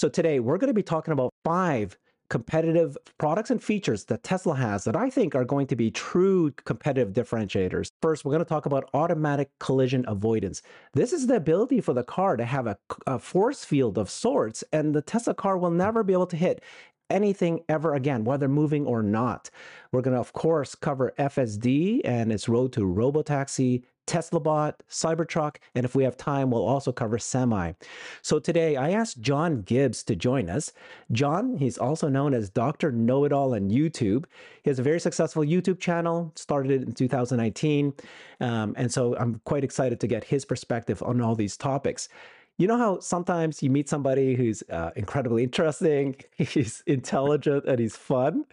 So today we're going to be talking about five competitive products and features that Tesla has that I think are going to be true competitive differentiators. First, we're going to talk about automatic collision avoidance. This is the ability for the car to have a, a, force field of sorts, and the Tesla car will never be able to hit anything ever again, whether moving or not. We're going to, of course, cover FSD and its road to robotaxi, TeslaBot, Cybertruck, and if we have time, we'll also cover Semi. So today I asked John Gibbs to join us. John, he's also known as Dr. Know It All on YouTube. He has a very successful YouTube channel, started in 2019. Um, and so I'm quite excited to get his perspective on all these topics you know how sometimes you meet somebody who's uh, incredibly interesting, he's intelligent, and he's fun?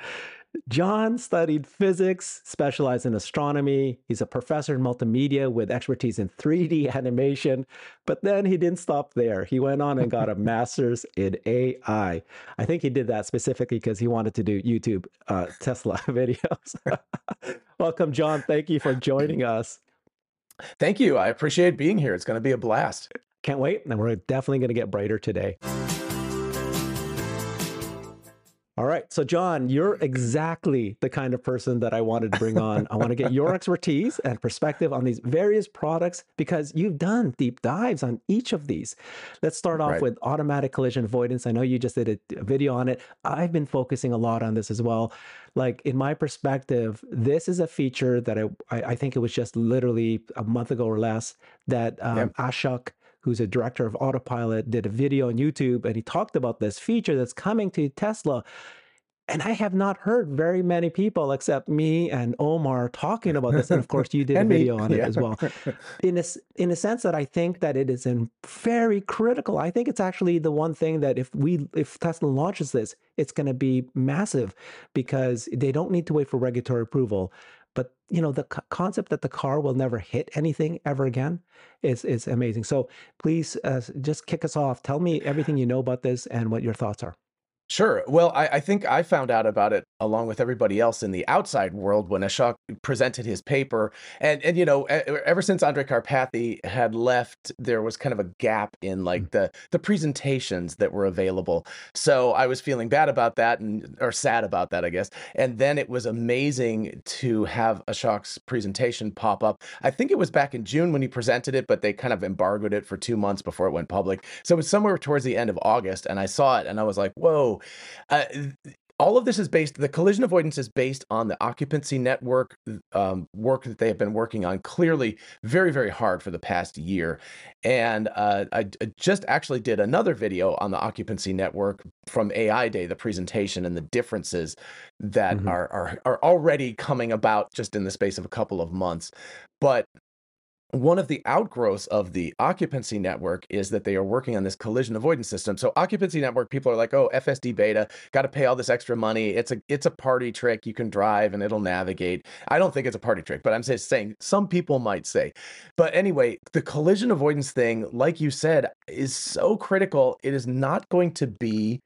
John studied physics, specialized in astronomy. He's a professor in multimedia with expertise in 3D animation. But then he didn't stop there. He went on and got a master's in AI. I think he did that specifically because he wanted to do YouTube uh, Tesla videos. Welcome, John. Thank you for joining us. Thank you. I appreciate being here. It's going to be a blast. Can't wait. And we're definitely going to get brighter today. So, John, you're exactly the kind of person that I wanted to bring on. I want to get your expertise and perspective on these various products because you've done deep dives on each of these. Let's start off right. with automatic collision avoidance. I know you just did a, video on it. I've been focusing a lot on this as well. Like, in my perspective, this is a feature that I, I, I think it was just literally a month ago or less that um, yep. Ashok who's a director of Autopilot, did a video on YouTube and he talked about this feature that's coming to Tesla. And I have not heard very many people except me and Omar talking about this. And of course, you did a video me. on it yeah. as well. In a, in a sense that I think that it is in very critical. I think it's actually the one thing that if we if Tesla launches this, it's going to be massive because they don't need to wait for regulatory approval. But you know, the concept that the car will never hit anything ever again is is amazing. So please uh, just kick us off. Tell me everything you know about this and what your thoughts are. Sure. Well, I, I, think I found out about it along with everybody else in the outside world when Ashok presented his paper. And and you know, ever since Andrej Karpathy had left, there was kind of a gap in like mm. the the presentations that were available. So I was feeling bad about that and or sad about that, I guess. And then it was amazing to have Ashok's presentation pop up. I think it was back in June when he presented it, but they kind of embargoed it for two months before it went public. So it was somewhere towards the end of August, and I saw it and I was like, whoa uh, all of this is based the collision avoidance is based on the occupancy network um, work that they have been working on clearly very very hard for the past year and uh, I, I, just actually did another video on the occupancy network from ai day the presentation and the differences that mm-hmm. are, are are already coming about just in the space of a couple of months but one of the outgrowths of the occupancy network is that they are working on this collision avoidance system. So occupancy network people are like, "Oh, FSD beta, got to pay all this extra money. It's a it's a party trick. You can drive and it'll navigate." I don't think it's a party trick, but I'm just saying some people might say. But anyway, the collision avoidance thing, like you said, is so critical. It is not going to be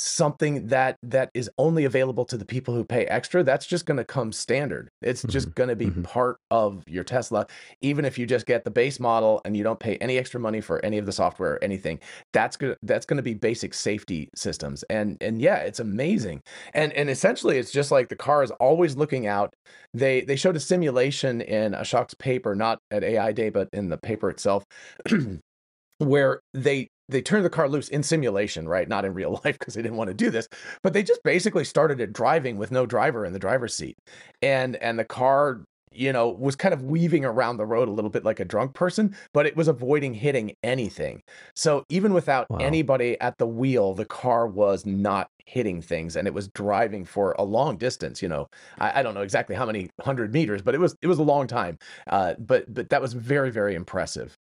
something that that is only available to the people who pay extra that's just going to come standard it's mm-hmm. just going to be mm-hmm. part of your tesla even if you just get the base model and you don't pay any extra money for any of the software or anything that's good that's going to be basic safety systems and and yeah it's amazing and and essentially it's just like the car is always looking out they they showed a simulation in Ashok's paper not at ai day but in the paper itself where they they turned the car loose in simulation, right? Not in real life because they didn't want to do this, but they just basically started it driving with no driver in the driver's seat, and and the car you know, was kind of weaving around the road a little bit like a drunk person, but it was avoiding hitting anything. So even without wow. anybody at the wheel, the car was not hitting things and it was driving for a long distance. You know, I, I don't know exactly how many hundred meters, but it was it was a long time. Uh, but but that was very very impressive.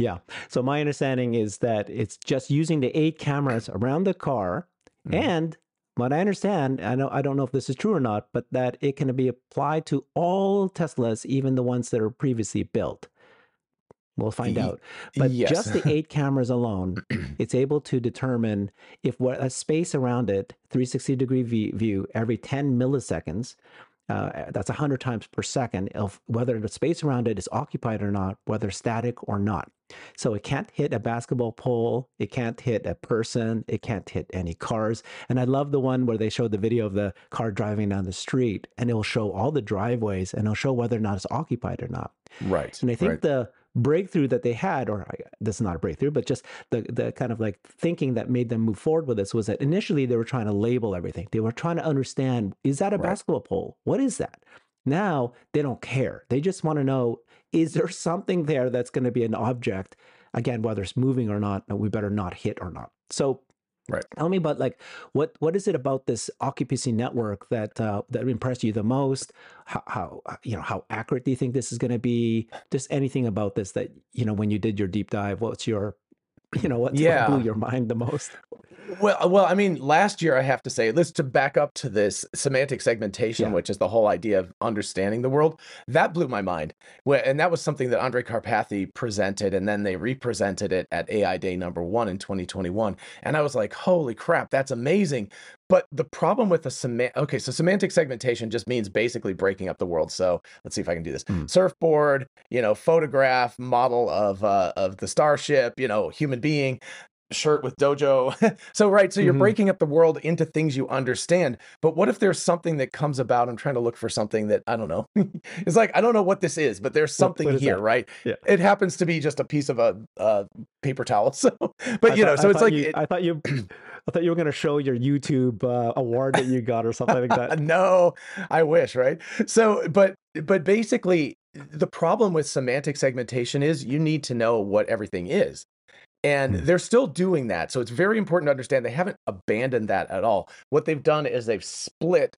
Yeah. So my understanding is that it's just using the eight cameras around the car mm-hmm. and what I understand, I know I don't know if this is true or not, but that it can be applied to all Teslas, even the ones that are previously built. We'll find out. But yes. just the eight cameras alone, it's able to determine if what a space around it, 360 degree view every 10 milliseconds, uh, that's 100 times per second, of whether the space around it is occupied or not, whether static or not. So it can't hit a basketball pole, it can't hit a person, it can't hit any cars. And I love the one where they showed the video of the car driving down the street and it will show all the driveways and it'll show whether or not it's occupied or not. Right. And I think right. the breakthrough that they had, or this is not a breakthrough, but just the the kind of like thinking that made them move forward with this was that initially they were trying to label everything. They were trying to understand: is that a Right. basketball pole? What is that? Now they don't care. They just want to know: is there something there that's going to be an object? Again, whether it's moving or not, we better not hit or not. So Right. Tell me about like what what is it about this occupancy network that uh, that impressed you the most? How, how you know how accurate do you think this is going to be? Just anything about this that you know when you did your deep dive. What's your you know what Yeah. blew your mind the most? Well, uh, well, I mean, last year I have to say, let's to back up to this semantic segmentation, Yeah. which is the whole idea of understanding the world. That blew my mind, and that was something that Andrej Karpathy presented, and then they represented it at AI Day Number One in 2021, and I was like, holy crap, that's amazing. But the problem with the semantic, okay, so semantic segmentation just means basically breaking up the world. So let's see if I can do this: Hmm. surfboard, you know, photograph, model of uh, of the starship, you know, human being shirt with dojo. so right, so you're Mhm. breaking up the world into things you understand. But what if there's something that comes about? I'm trying to look for something that I don't know. it's like I don't know what this is, but there's What- something here, that? right? Yeah. It happens to be just a piece of a uh, paper towel. So, but I you know, thought- so I it's like you, it- I thought you I thought you were going to show your YouTube uh, award that you got or something like that. no, I wish, right? So, but but basically, the problem with semantic segmentation is you need to know what everything is. And Hmm. they're still doing that. So it's very important to understand they haven't abandoned that at all. What they've done is they've split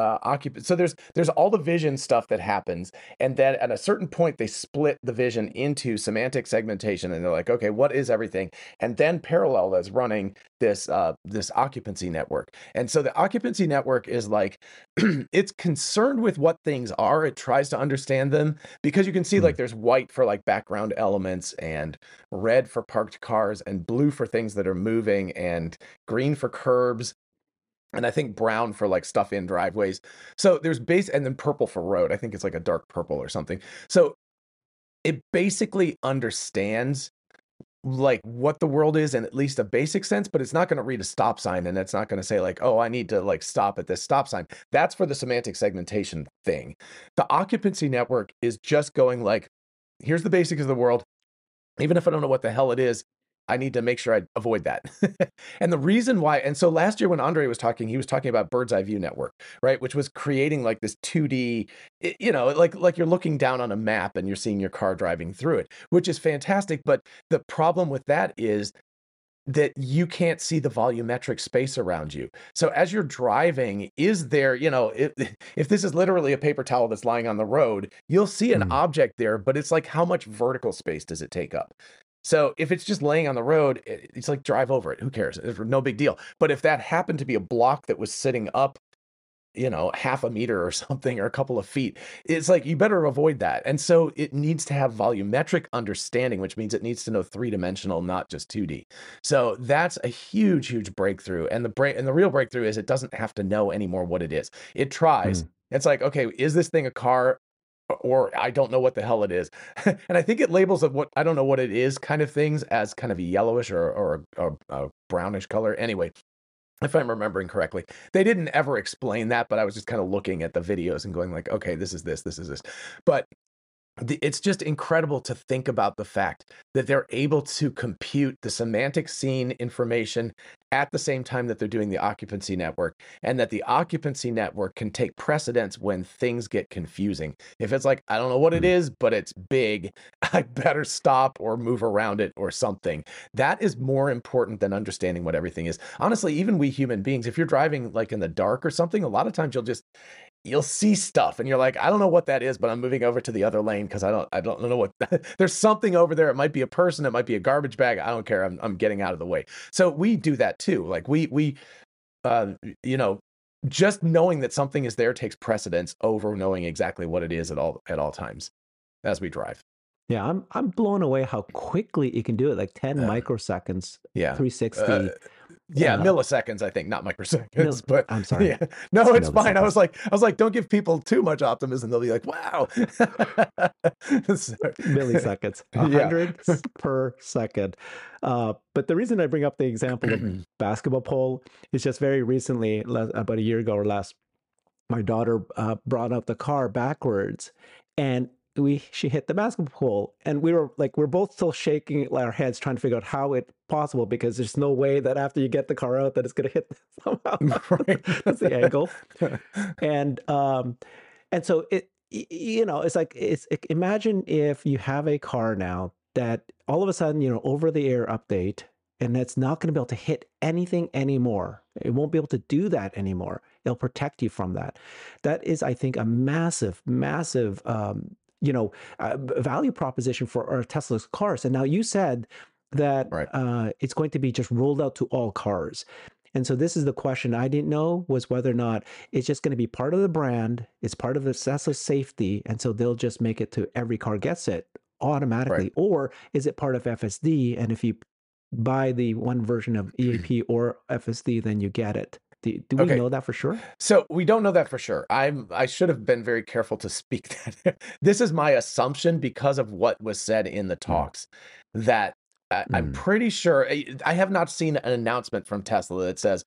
uh occupant so there's there's all the vision stuff that happens and then at a certain point they split the vision into semantic segmentation and they're like okay what is everything and then parallel is running this uh this occupancy network and so the occupancy network is like it's concerned with what things are it tries to understand them because you can see Hmm. like there's white for like background elements and red for parked cars and blue for things that are moving and green for curbs and I think brown for like stuff in driveways. So there's base and then purple for road. I think it's like a dark purple or something. So it basically understands like what the world is in at least a basic sense, but it's not going to read a stop sign and it's not going to say like, oh, I need to like stop at this stop sign. That's for the semantic segmentation thing. The occupancy network is just going like, here's the basics of the world. Even if I don't know what the hell it is, I need to make sure I avoid that. and the reason why, and so last year when Andrej was talking, he was talking about bird's eye view network, right? Which was creating like this 2D, you know, like like you're looking down on a map and you're seeing your car driving through it, which is fantastic. But the problem with that is that you can't see the volumetric space around you. So as you're driving, is there, you know, if if this is literally a paper towel that's lying on the road, you'll see an Hmm. object there, but it's like how much vertical space does it take up? So if it's just laying on the road, it's like drive over it. Who cares? It's no big deal. But if that happened to be a block that was sitting up, you know, half a meter or something or a couple of feet, it's like you better avoid that. And so it needs to have volumetric understanding, which means it needs to know three dimensional, not just 2D. So that's a huge, huge breakthrough. And the break and the real breakthrough is it doesn't have to know anymore what it is. It tries. Hmm. It's like, okay, is this thing a car? Or I don't know what the hell it is. and I think it labels of what I don't know what it is kind of things as kind of a yellowish or, or a, a, a brownish color. Anyway, if I'm remembering correctly, they didn't ever explain that, but I was just kind of looking at the videos and going like, okay, this is this, this is this. But the, it's just incredible to think about the fact that they're able to compute the semantic scene information at the same time that they're doing the occupancy network and that the occupancy network can take precedence when things get confusing if it's like i don't know what it Hmm. but it's big i better stop or move around it or something that is more important than understanding what everything is honestly even we human beings if you're driving like in the dark or something a lot of times you'll just you'll see stuff and you're like i don't know what that is but i'm moving over to the other lane because i don't i don't know what there's something over there it might be a person it might be a garbage bag i don't care i'm, I'm getting out of the way so we do that too like we we uh you know just knowing that something is there takes precedence over knowing exactly what it is at all at all times as we drive Yeah, I'm I'm blown away how quickly it can do it. Like 10 Yeah. microseconds, yeah 360. Uh, Yeah, Uh, milliseconds, I think, not microseconds. Mil- but I'm sorry. Yeah. No, It's it's fine. I was like, I was like, don't give people too much optimism. They'll be like, wow. Milliseconds, a Yeah. hundred per second. Uh, but the reason I bring up the example of basketball pole is just very recently, about a year ago or less, my daughter uh, brought up the car backwards, and we she hit the basketball and we were like, we're both still shaking our heads trying to figure out how it's possible because there's no way that after you get the car out that it's going to hit somehow. Right. That's the angle and um and so it you know it's like it's like, imagine if you have a car now that all of a sudden you know over the air update and it's not going to be able to hit anything anymore it won't be able to do that anymore it'll protect you from that that is i think a massive massive um you know uh, value proposition for our tesla's cars and now you said that Right. uh, it's going to be just rolled out to all cars and so this is the question I didn't know was whether or not it's just going to be part of the brand, it's part of the Tesla safety, and so they'll just make it to every car gets it automatically, or is it part of FSD? And if you buy the one version of EAP or FSD, then you get it. Do, do we Okay. know that for sure? So we don't know that for sure. I'm I should have been very careful to speak that. this is my assumption because of what was said in the talks that I, I'm Mm. pretty sure I have not seen an announcement from Tesla that says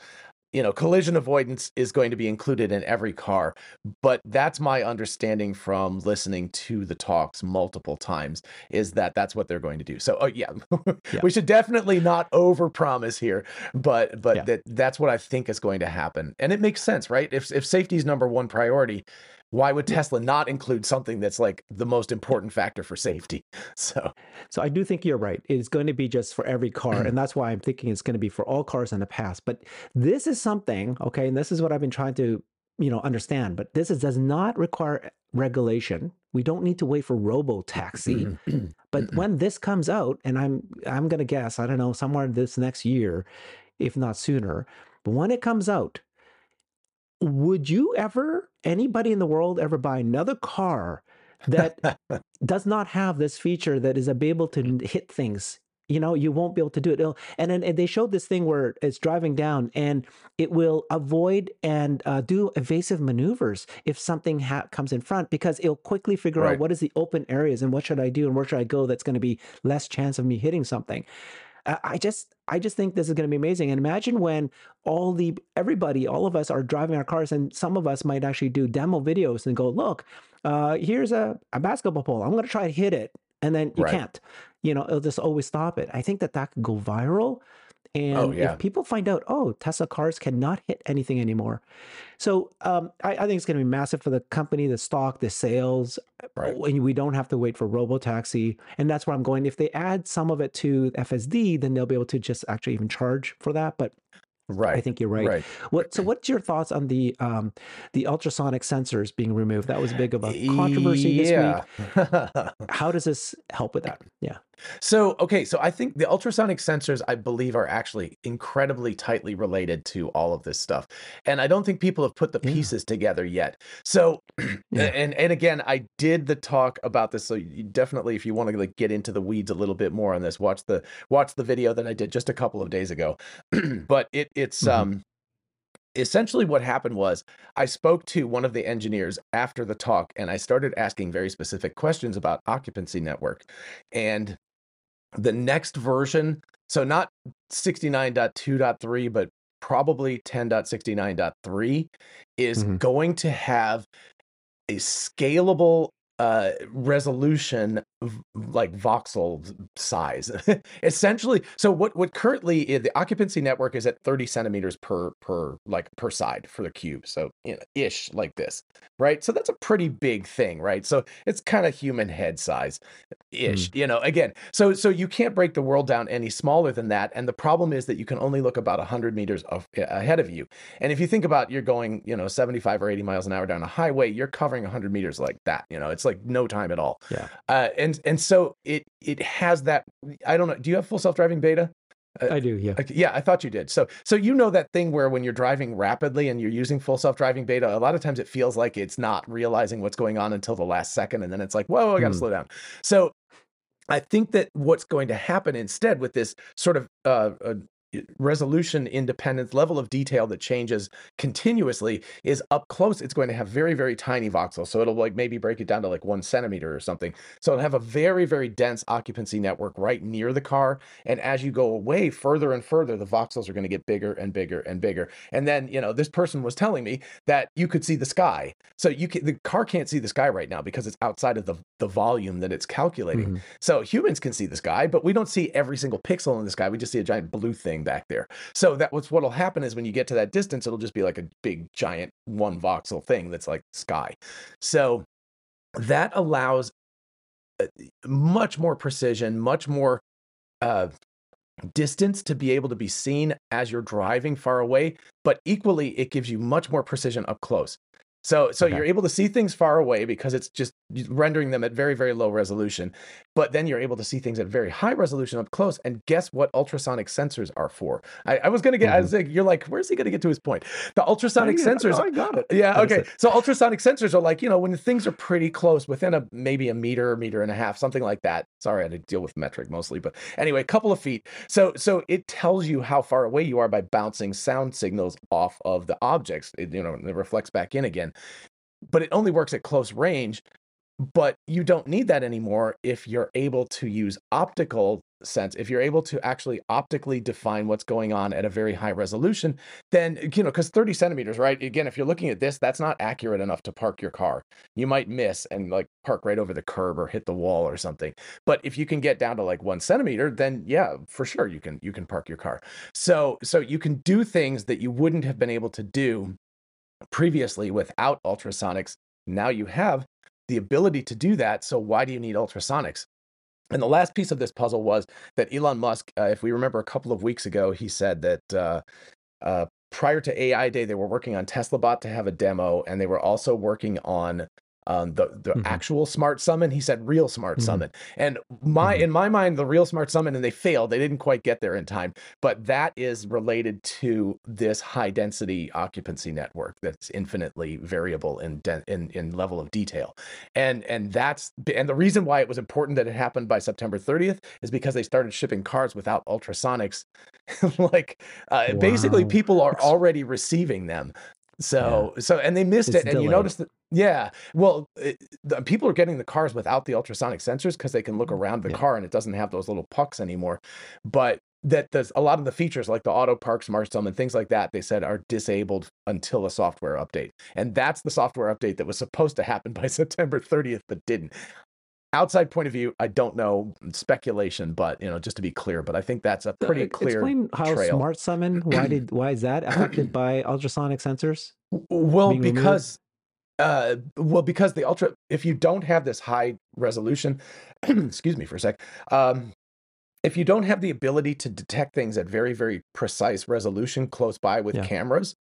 you know collision avoidance is going to be included in every car but that's my understanding from listening to the talks multiple times is that that's what they're going to do so oh yeah, Yeah. we should definitely not overpromise here but but Yeah. that that's what i think is going to happen and it makes sense right if if safety is number one priority why would tesla not include something that's like the most important factor for safety so So I do think you're right. It's going to be just for every car. and that's why I'm thinking it's going to be for all cars in the past. But this is something, okay, and this is what I've been trying to, you know, understand. But this is, does not require regulation. We don't need to wait for robo taxi. But when this comes out, and I'm I'm gonna guess, I don't know, somewhere this next year, if not sooner, but when it comes out, would you ever, anybody in the world ever buy another car that does not have this feature that is able to hit things? You know, you won't be able to do it. It'll- and then and they showed this thing where it's driving down and it will avoid and uh, do evasive maneuvers if something ha- comes in front because it'll quickly figure Right. out what is the open areas and what should I do and where should I go that's going to be less chance of me hitting something. I just I just think this is going to be amazing. And imagine when all the everybody, all of us are driving our cars, and some of us might actually do demo videos and go, look, uh, here's a, a basketball pole. I'm going to try to hit it, and then you Right. can't. You know, it'll just always stop it. I think that that could go viral. And Oh, yeah. if people find out, oh, Tesla cars cannot hit anything anymore. So um, I, I think it's going to be massive for the company, the stock, the sales. Right. And we don't have to wait for robo-taxi. And that's where I'm going. If they add some of it to FSD, then they'll be able to just actually even charge for that. But right I think you're right. right What so what's your thoughts on the um the ultrasonic sensors being removed? That was big of a controversy this week. yeah. How does this help with that? Yeah. So, okay, so I think the ultrasonic sensors, I believe, are actually incredibly tightly related to all of this stuff. And I don't think people have put the Yeah. pieces together yet. So, Yeah. and and again, I did the talk about this. So you definitely, if you want to like get into the weeds a little bit more on this, watch the watch the video that I did just a couple of days ago. but it it's Mhm. um essentially what happened was I spoke to one of the engineers after the talk and I started asking very specific questions about occupancy network. And the next version, so not 69.2.3, but probably 10.69.3 is Mhm. going to have a scalable uh resolution like voxel size. Essentially so what what currently is the occupancy network is at 30 centimeters per per like per side for the cube so you know ish like this right? So that's a pretty big thing right? So it's kind of human head size ish you know again so so you can't break the world down any smaller than that and the problem is that you can only look about 100 meters of, ahead of you. And if you think about you're going you know 75 or 80 miles an hour down a highway you're covering 100 meters like that you know? It's like no time at all. Yeah. uh, and and so it it has that i don't know do you have full self-driving beta I do, yeah. Yeah, I thought you did. So, so you know that thing where when you're driving rapidly and you're using full self-driving beta, a lot of times it feels like it's not realizing what's going on until the last second, and then it's like, whoa, I got to Hmm. slow down. So, I think that what's going to happen instead with this sort of uh, uh, resolution independence level of detail that changes continuously is up close. It's going to have very very tiny voxels so it'll like maybe break it down to like one centimeter or something. So it'll have a very very dense occupancy network right near the car and as you go away further and further the voxels are going to get bigger and bigger and bigger. And then you know this person was telling me that you could see the sky. So you can the car can't see the sky right now because it's outside of the the volume that it's calculating. Mm-hmm. so humans can see the sky but we don't see every single pixel in the sky. We just see a giant blue thing back there. So that was what'll happen is when you get to that distance, it'll just be like a big giant one voxel thing that's like sky. So that allows uh, much more precision, much more uh, distance to be able to be seen as you're driving far away, but equally, it gives you much more precision up close. So so okay. you're able to see things far away because it's just rendering them at very very low resolution. But then you're able to see things at very high resolution up close. And guess what ultrasonic sensors are for? I, I was gonna get. Mm-hmm. I was like, you're like, where's he gonna get to his point? The ultrasonic I, sensors. I got it. Yeah. Okay. So ultrasonic sensors are like you know when things are pretty close, within a maybe a meter, meter and a half, something like that. Sorry, I had to deal with metric mostly, but anyway, a couple of feet. So so it tells you how far away you are by bouncing sound signals off of the objects. It, you know, it reflects back in again but it only works at close range. But you don't need that anymore if you're able to use optical sense. If you're able to actually optically define what's going on at a very high resolution, then, you know, because 30 centimeters, right? Again, if you're looking at this, that's not accurate enough to park your car. You might miss and like park right over the curb or hit the wall or something. But if you can get down to like one centimeter, then yeah, for sure you can you can park your car. So so you can do things that you wouldn't have been able to do previously without ultrasonics. Now you have the ability to do that. So why do you need ultrasonics? And the last piece of this puzzle was that Elon Musk, uh, if we remember a couple of weeks ago, he said that uh, uh, prior to AI Day, they were working on Tesla Bot to have a demo, and they were also working on um, the the mm-hmm. actual smart summon. He said real smart mm-hmm. summon, and my mm-hmm. in my mind the real smart summon, and they failed. They didn't quite get there in time. But that is related to this high density occupancy network that's infinitely variable in de- in in level of detail, and and that's and the reason why it was important that it happened by September 30th is because they started shipping cars without ultrasonics. like uh, wow. basically, people are already receiving them. So yeah. so and they missed it's it, and delayed. you notice that yeah. Well, it, the, people are getting the cars without the ultrasonic sensors because they can look mm, around the yeah. car and it doesn't have those little pucks anymore. But that there's a lot of the features like the auto park smart summon and things like that they said are disabled until a software update and that's the software update that was supposed to happen by september 30th but didn't outside point of view i don't know speculation but you know just to be clear but i think that's a pretty clear explain how trail. smart summon why did why is that affected by ultrasonic sensors well because uh, well, because the ultra, if you don't have this high resolution, excuse me for a sec, um, if you don't have the ability to detect things at very, very precise resolution close by with yeah. cameras,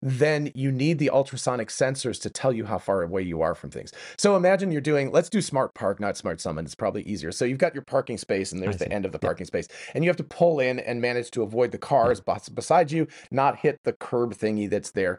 then you need the ultrasonic sensors to tell you how far away you are from things. So imagine you're doing, let's do smart park, not smart summon. It's probably easier. So you've got your parking space and there's the end of the parking space. And you have to pull in and manage to avoid the cars yeah. beside you, not hit the curb thingy that's there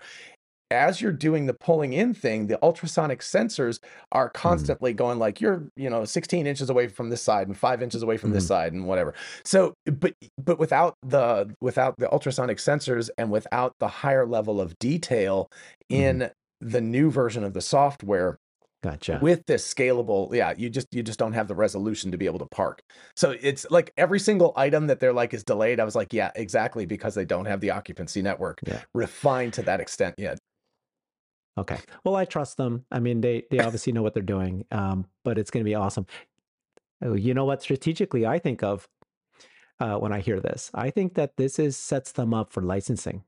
as you're doing the pulling in thing, the ultrasonic sensors are mm. constantly mm. going like you're, you know, 16 inches away from this side and five inches away from mm. this side and whatever. So, but but without the without the ultrasonic sensors and without the higher level of detail mm. in the new version of the software, Gotcha. With this scalable, yeah, you just you just don't have the resolution to be able to park. So it's like every single item that they're like is delayed. I was like, yeah, exactly, because they don't have the occupancy network yeah. refined to that extent yet. Okay. Well, I trust them. I mean, they they obviously know what they're doing. Um, but it's going to be awesome. Oh, you know what? Strategically, I think of uh, when I hear this. I think that this is sets them up for licensing.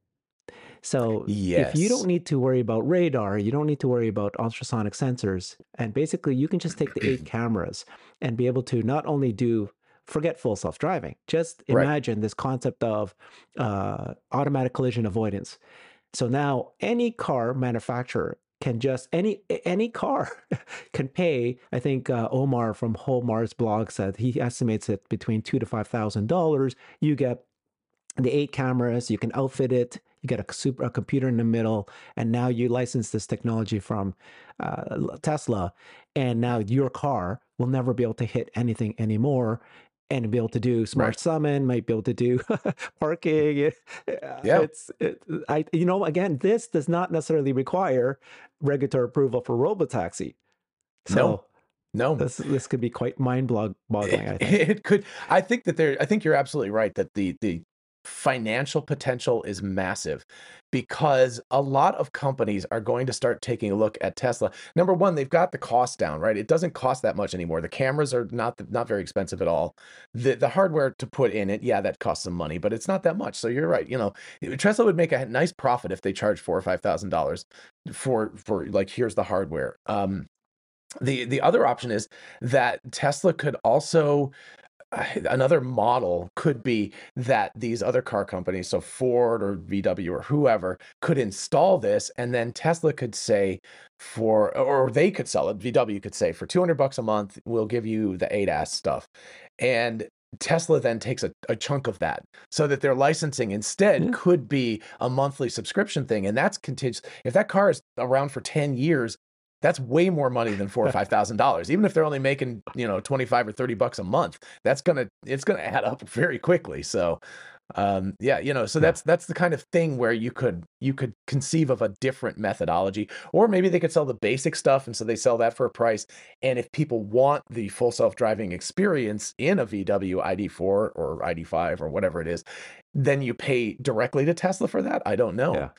So if you don't need to worry about radar, you don't need to worry about ultrasonic sensors, and basically you can just take the eight cameras and be able to not only do forget full self driving, just imagine right. this concept of uh, automatic collision avoidance. So now any car manufacturer can just any any car can pay. I think uh, Omar from Whole Mars blog said he estimates it between two to five thousand dollars. You get the eight cameras. You can outfit it. You get a super a computer in the middle, and now you license this technology from uh, Tesla, and now your car will never be able to hit anything anymore and be able to do smart right. summon, might be able to do parking. Eh, yeah, it's it, I you know again, this does not necessarily require regulatory approval for robotaxi. So no. No, this this could be quite mind boggling. I think it could. I think that there. I think you're absolutely right that the the financial potential is massive because a lot of companies are going to start taking a look at Tesla. Number one, they've got the cost down, right? It doesn't cost that much anymore. The cameras are not not very expensive at all. The the hardware to put in it, yeah, that costs some money, but it's not that much. So you're right. You know, Tesla would make a nice profit if they charge four or five thousand dollars for for like here's the hardware. Um, the the other option is that Tesla could also another model could be that these other car companies, so Ford or VW or whoever, could install this, and then Tesla could say for, or they could sell it. VW could say for 200 bucks a month, we'll give you the ADAS stuff, and Tesla then takes a, a chunk of that so that their licensing instead yeah. could be a monthly subscription thing. And that's contingent. If that car is around for 10 years, that's way more money than four or five thousand dollars. Even if they're only making, you know, 25 or 30 bucks a month, that's gonna it's gonna add up very quickly. So um yeah you know so that's that's the kind of thing where you could you could conceive of a different methodology or maybe they could sell the basic stuff and so they sell that for a price. And if people want the full self-driving experience in a vw id4 or id5 or whatever it is then you pay directly to tesla for that? I don't know. Yeah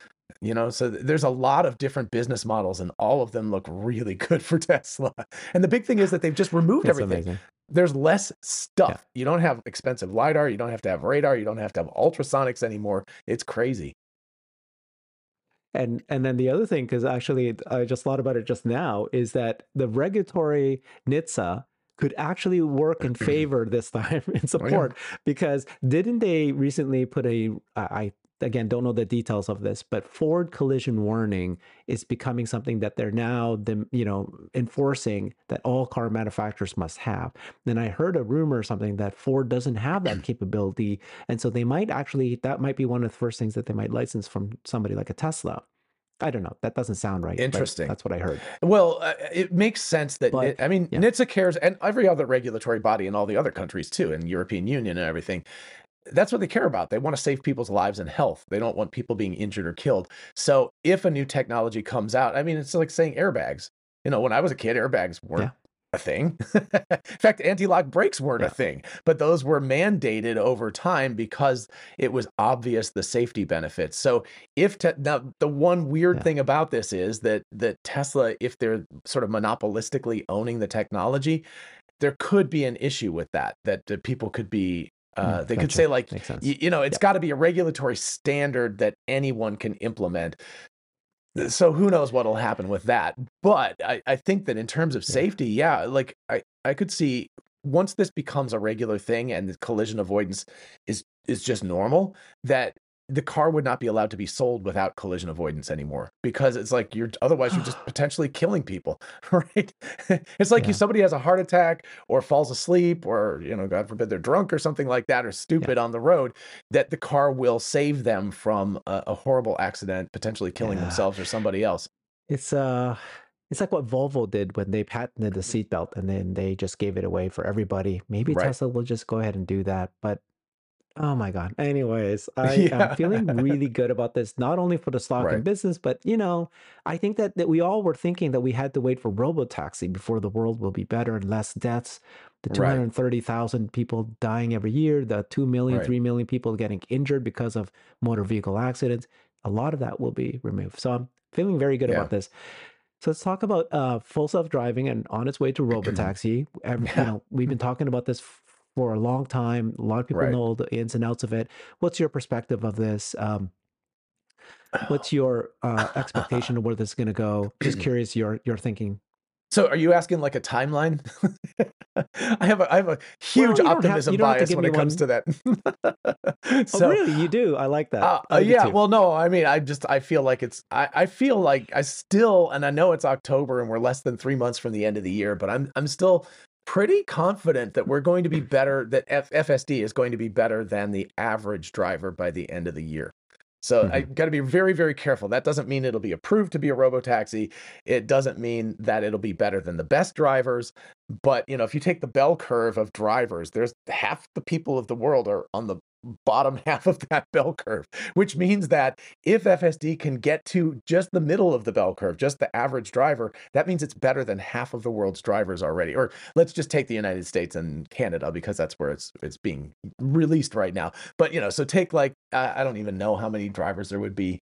you know so there's a lot of different business models and all of them look really good for tesla and the big thing is that they've just removed That's everything amazing. there's less stuff yeah. you don't have expensive lidar you don't have to have radar you don't have to have ultrasonics anymore it's crazy and and then the other thing because actually i just thought about it just now is that the regulatory NHTSA could actually work in favor this time in support oh, yeah. because didn't they recently put a I again don't know the details of this but forward collision warning is becoming something that they're now the you know enforcing that all car manufacturers must have then i heard a rumor or something that ford doesn't have that capability and so they might actually that might be one of the first things that they might license from somebody like a tesla I don't know. That doesn't sound right. Interesting. That's what I heard. Well, uh, it makes sense that but, I mean, yeah. NHTSA cares, and every other regulatory body in all the other countries too, and European Union and everything that's what they care about. They want to save people's lives and health. They don't want people being injured or killed. So if a new technology comes out, I mean, it's like saying airbags. You know, when I was a kid, airbags weren't yeah. a thing. In fact, anti-lock brakes weren't yeah. a thing, but those were mandated over time because it was obvious the safety benefits. So if te- now the one weird yeah. thing about this is that that Tesla, if they're sort of monopolistically owning the technology, there could be an issue with that that, that people could be uh, mm, they gotcha. could say like, you, you, know, it's got to be a regulatory standard that anyone can implement. So who knows what'll happen with that? But I, I think that in terms of safety, yeah, like I, I could see once this becomes a regular thing and the collision avoidance is is just normal, that the car would not be allowed to be sold without collision avoidance anymore because it's like you're otherwise you're just potentially killing people right it's like yeah. you somebody has a heart attack or falls asleep or you know god forbid they're drunk or something like that or stupid yeah. on the road that the car will save them from a, a horrible accident potentially killing yeah. themselves or somebody else it's uh it's like what Volvo did when they patented the seatbelt and then they just gave it away for everybody. Maybe right. Tesla will just go ahead and do that. But Oh my God. Anyways, I yeah. am feeling really good about this, not only for the stock right. and business, but you know, I think that, that we all were thinking that we had to wait for robotaxi before the world will be better and less deaths. The 230,000 right. people dying every year, the 2 million, right. 3 million people getting injured because of motor vehicle accidents. A lot of that will be removed. So I'm feeling very good yeah. about this. So let's talk about uh, full self driving and on its way to robotaxi. yeah. You know, we've been talking about this for a long time. A lot of people right. know the ins and outs of it. What's your perspective of this? Um, what's your uh, expectation of where this is going to go? Just curious your your thinking. So, are you asking like a timeline? I have a I have a huge well, optimism have, bias when it comes one. to that. so, oh, really? You do? I like that. Uh, uh, yeah. Well, no. I mean, I just I feel like it's I, I feel like I still and I know it's October and we're less than three months from the end of the year, but I'm I'm still pretty confident that we're going to be better that F- FSD is going to be better than the average driver by the end of the year. So mm-hmm. I got to be very, very careful. That doesn't mean it'll be approved to be a robo taxi. It doesn't mean that it'll be better than the best drivers. But you know, if you take the bell curve of drivers, there's half the people of the world are on the bottom half of that bell curve, which means that if FSD can get to just the middle of the bell curve, just the average driver, that means it's better than half of the world's drivers already. Or let's just take the United States and Canada because that's where it's it's being released right now. But you know, so take like I don't even know how many drivers there would be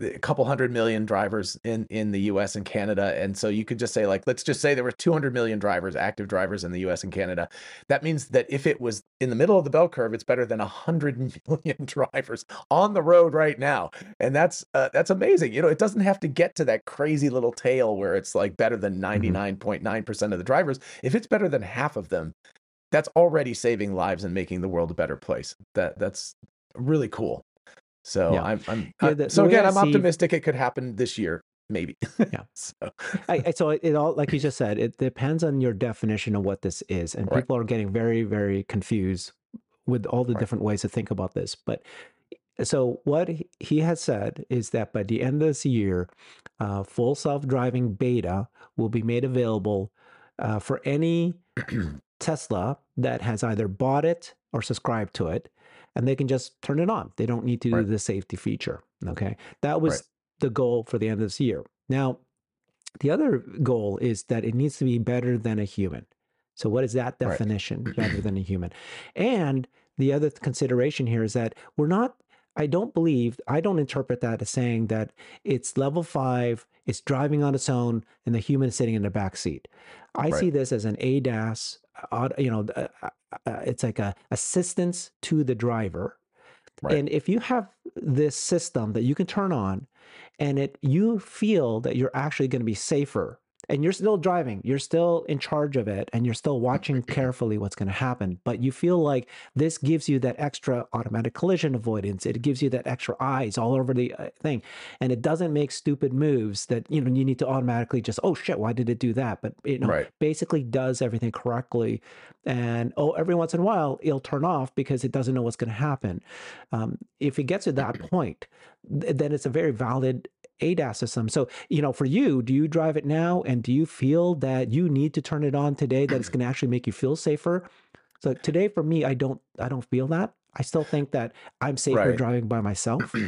a couple hundred million drivers in in the US and Canada and so you could just say like let's just say there were 200 million drivers active drivers in the US and Canada. That means that if it was in the middle of the bell curve it's better than 100 million drivers on the road right now and that's uh, that's amazing you know it doesn't have to get to that crazy little tail where it's like better than 99.9% mm-hmm. of the drivers. If it's better than half of them that's already saving lives and making the world a better place. That that's really cool so yeah. I'm, I'm yeah, the, so the again, I'm see... optimistic it could happen this year, maybe. Yeah. so, I, so it all, like you just said, it depends on your definition of what this is, and right. people are getting very, very confused with all the right. different ways to think about this. But so what he has said is that by the end of this year, uh, full self-driving beta will be made available uh, for any Tesla that has either bought it or subscribed to it and they can just turn it on. They don't need to right. do the safety feature. Okay. That was right. the goal for the end of this year. Now, the other goal is that it needs to be better than a human. So, what is that definition? Right. better than a human. And the other consideration here is that we're not, I don't believe, I don't interpret that as saying that it's level five, it's driving on its own, and the human is sitting in the back seat. I see this as an ADAS, you know, uh, uh, uh, it's like a assistance to the driver. Right. And if you have this system that you can turn on and it you feel that you're actually going to be safer and you're still driving you're still in charge of it and you're still watching carefully what's going to happen but you feel like this gives you that extra automatic collision avoidance it gives you that extra eyes all over the uh, thing and it doesn't make stupid moves that you know you need to automatically just oh shit why did it do that? But you know right. basically does everything correctly and oh every once in a while it'll turn off because it doesn't know what's going to happen. Um, if it gets to that point then it's a very valid ADAS system. So, you know, for you, do you drive it now and do you feel that you need to turn it on today that it's going to actually make you feel safer? So today for me, I don't I don't feel that. I still think that I'm safer right. driving by myself.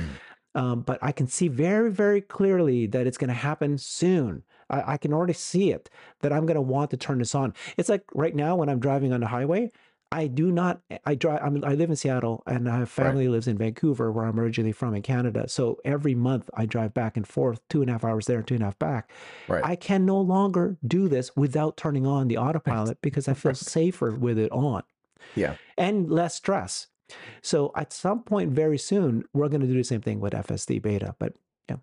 Um, but I can see very, very clearly that it's going to happen soon. I, I, can already see it that I'm going to want to turn this on. It's like right now when I'm driving on the highway, I do not. I drive. I mean, I live in Seattle, and I have family right. lives in Vancouver, where I'm originally from in Canada. So every month I drive back and forth, two and a half hours there, two and a half back. Right. I can no longer do this without turning on the autopilot because I feel safer with it on. Yeah, and less stress. So at some point, very soon, we're going to do the same thing with FSD beta. But yeah,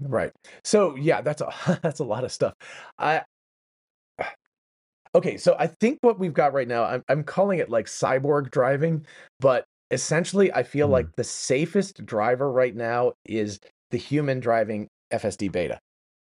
right. So yeah, that's a that's a lot of stuff. I Okay, so I think what we've got right now, I'm, I'm calling it like cyborg driving, but essentially, I feel mm. like the safest driver right now is the human driving FSD beta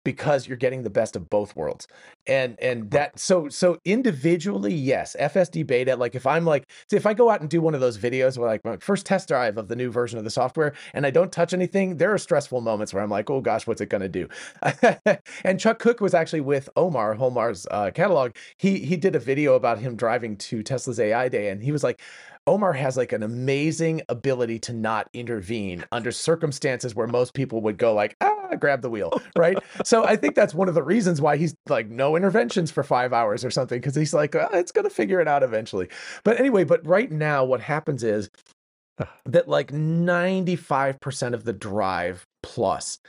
because you're getting the best of both worlds and and that so so individually yes fsd beta like if i'm like see if i go out and do one of those videos where like my first test drive of the new version of the software and i don't touch anything there are stressful moments where i'm like oh gosh what's it going to do? And chuck cook was actually with omar omar's uh, catalog. He he did a video about him driving to tesla's ai day and he was like Omar has like an amazing ability to not intervene under circumstances where most people would go like, ah, grab the wheel, right? so I think that's one of the reasons why he's like no interventions for five hours or something because he's like, oh, it's gonna figure it out eventually. But anyway, but right now what happens is that like 95% of the drive plus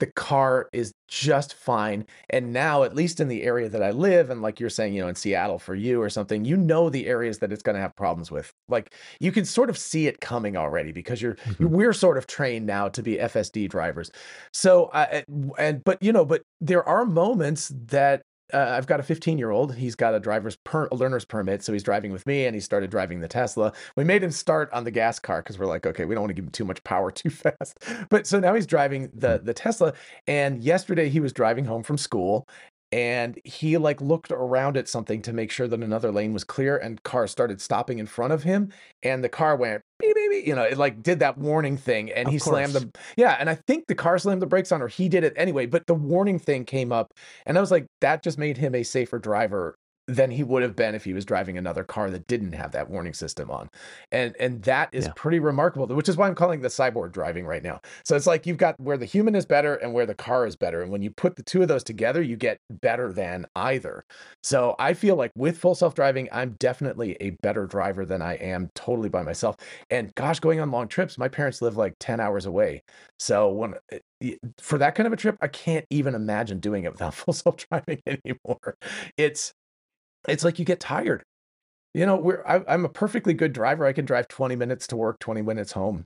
the car is just fine. And now, at least in the area that I live, and like you're saying, you know, in Seattle for you or something, you know the areas that it's going to have problems with. Like you can sort of see it coming already because you're mm-hmm. we're sort of trained now to be FSD drivers. So, uh, and but you know, but there are moments that uh, I've got a 15 year old. He's got a driver's per- a learner's permit, so he's driving with me, and he started driving the Tesla. We made him start on the gas car because we're like, okay, we don't want to give him too much power too fast. But so now he's driving the the Tesla, and yesterday he was driving home from school, and he like looked around at something to make sure that another lane was clear and cars started stopping in front of him and the car went beep, beep, beep, you know it like did that warning thing and Of he slammed the yeah and i think the car slammed the brakes on or he did it anyway but the warning thing came up and i was like that just made him a safer driver than he would have been if he was driving another car that didn't have that warning system on. And and that is Yeah. pretty remarkable which is why i'm calling the cyborg driving right now. So it's like you've got where the human is better and where the car is better and when you put the two of those together you get better than either. So i feel like with full self-driving i'm definitely a better driver than i am totally by myself. And gosh going on long trips my parents live like 10 hours away. So when eh, for that kind of a trip i can't even imagine doing it without full self-driving anymore. It's it's like you get tired. You know we're I, i'm a perfectly good driver i can drive 20 minutes to work 20 minutes home.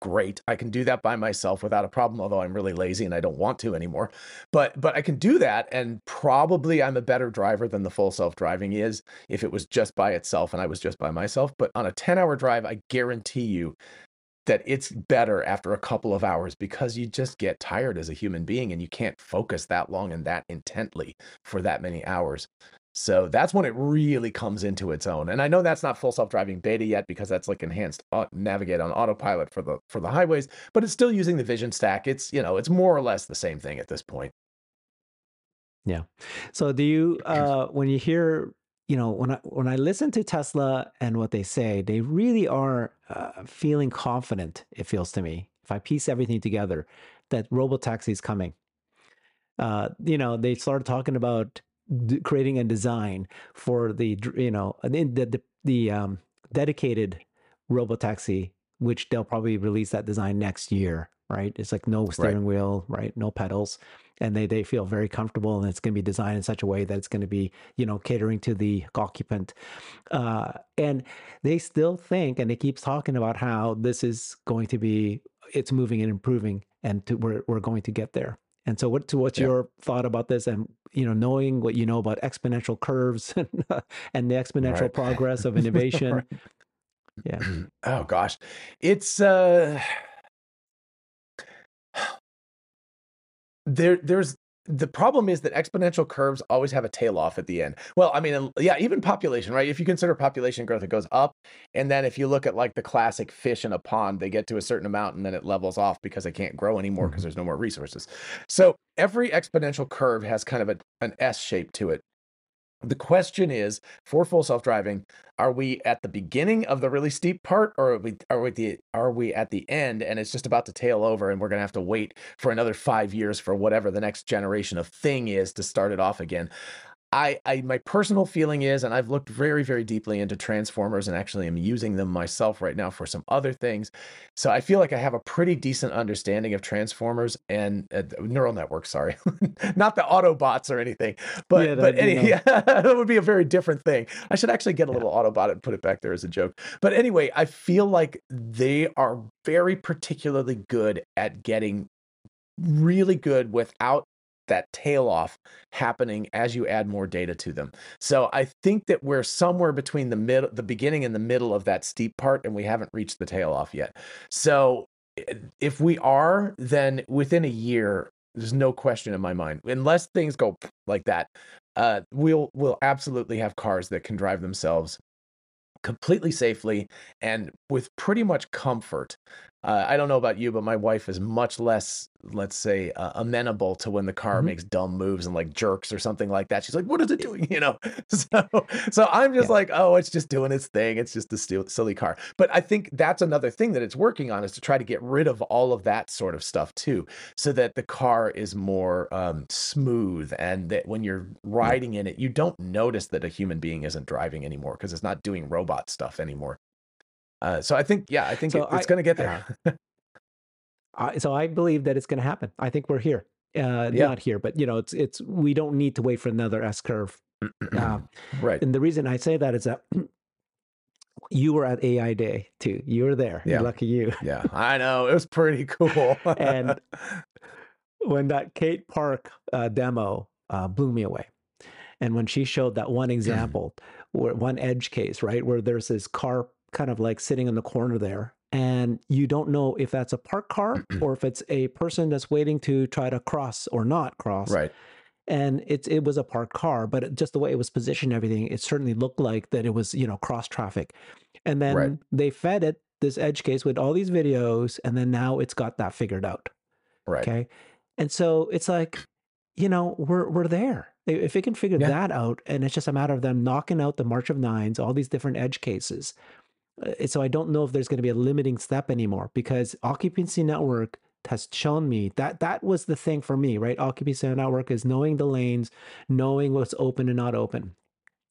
Great i can do that by myself without a problem although i'm really lazy and i don't want to anymore. But but i can do that and probably i'm a better driver than the full self-driving is if it was just by itself and i was just by myself but on a 10 hour drive i guarantee you that it's better after a couple of hours because you just get tired as a human being and you can't focus that long and that intently for that many hours. So that's when it really comes into its own. And I know that's not full self-driving beta yet because that's like enhanced navigate on autopilot for the for the highways, but it's still using the vision stack. It's, you know, it's more or less the same thing at this point. Yeah. So do you uh when you hear you know when I when I listen to Tesla and what they say, they really are uh, feeling confident. It feels to me if I piece everything together that robotaxi is coming. Uh, you know, they started talking about d- creating a design for the you know the the the, the um, dedicated robotaxi, which they'll probably release that design next year. Right? It's like no steering wheel, right? No pedals and they they feel very comfortable and it's going to be designed in such a way that it's going to be you know catering to the occupant uh, and they still think and they keep talking about how this is going to be it's moving and improving and to, we're, we're going to get there and so what to what's Yeah. your thought about this and you know knowing what you know about exponential curves and, and the exponential Right. progress of innovation Right. yeah oh gosh. It's uh there there's the problem is that exponential curves always have a tail off at the end. Well, I mean, yeah, even population, right? If you consider population growth, it goes up. And then if you look at like the classic fish in a pond, they get to a certain amount and then it levels off because they can't grow anymore because Mhm. there's no more resources. So every exponential curve has kind of a, an S shape to it. The question is for full self-driving, are we at the beginning of the really steep part or are we are we the are we at the end and it's just about to tail over and we're going to have to wait for another 5 years for whatever the next generation of thing is to start it off again. I, I my personal feeling is, and I've looked very, very deeply into transformers and actually am using them myself right now for some other things. So I feel like I have a pretty decent understanding of transformers and uh, neural networks. Sorry, not the Autobots or anything, but Yeah, but any, yeah, that would be a very different thing. I should actually get a Yeah. little Autobot and put it back there as a joke. But anyway, I feel like they are very particularly good at getting really good without that tail off happening as you add more data to them. So I think that we're somewhere between the mid the beginning and the middle of that steep part and we haven't reached the tail off yet. So if we are then within a year there's no question in my mind unless things go like that uh we'll we'll absolutely have cars that can drive themselves completely safely and with pretty much comfort. Uh, I don't know about you, but my wife is much less, let's say, uh, amenable to when the car Mhm. makes dumb moves and like jerks or something like that. She's like, "What is it doing?" You know. So, so I'm just Yeah. like, "Oh, it's just doing its thing. It's just a sil- silly car." But I think that's another thing that it's working on is to try to get rid of all of that sort of stuff too, so that the car is more um, smooth and that when you're riding in it, you don't notice that a human being isn't driving anymore because it's not doing robot stuff anymore. Uh, so I think, yeah, I think So it, it's going to get there. I, so I believe that it's going to happen. I think we're here. Uh, Yeah. Not here, but you know, it's it's we don't need to wait for another S curve. Uh, right. and the reason I say that is that you were at AI Day too. You were there. Yeah. Lucky you. Yeah, I know. It was pretty cool. And- when that Kate Park uh, demo uh, blew me away. And when she showed that one example, where one edge case, right, where there's this car kind of like sitting in the corner there, and you don't know if that's a parked car or if it's a person that's waiting to try to cross or not cross. right. and it it was a parked car, but it, just the way it was positioned, everything, it certainly looked like that it was you know cross traffic. And then Right. they fed it this edge case with all these videos, and then now it's got that figured out. Right. Okay. And so it's like, you know, we're we're there. If it can figure Yeah. that out, and it's just a matter of them knocking out the March of Nines, all these different edge cases. Uh, so I don't know if there's going to be a limiting step anymore because occupancy network has shown me that that was the thing for me, right? Occupancy network is knowing the lanes, knowing what's open and not open.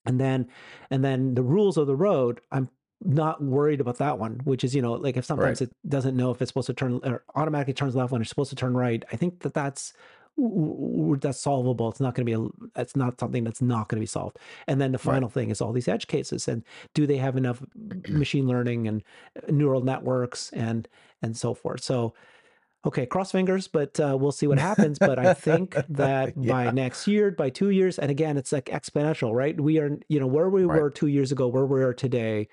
And then and then the rules of the road, I'm not worried about that one, which is, you know, like if sometimes it doesn't know if it's supposed to turn or automatically turns left when it's supposed to turn right. I think that that's that's solvable. It's not going to be a, it's not something that's not going to be solved. And then the Right. final thing is all these edge cases and do they have enough machine learning and uh, neural networks and and so forth. So okay, cross fingers, but uh, we'll see what happens. But I think that by next year, by two years, and again, it's like exponential, right? We are, you know, where we Right. were two years ago, where we are today,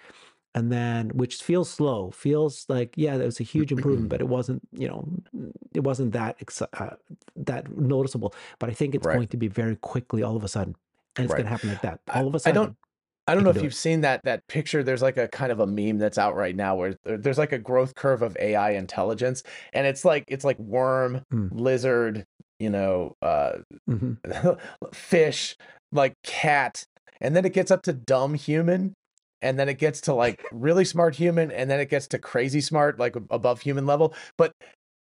and then which feels slow, feels like yeah, that was a huge improvement, but it wasn't, you know, it wasn't that uh, that noticeable. But I think it's Right. going to be very quickly, all of a sudden, and it's Right. going to happen like that, all of a sudden. i don't- I don't know if do you've seen that that picture. There's like a kind of a meme that's out right now where there's like a growth curve of AI intelligence, and it's like it's like worm, Hmm. lizard, you know, uh, Mhm. fish, like cat, and then it gets up to dumb human, and then it gets to like really smart human, and then it gets to crazy smart, like above human level. But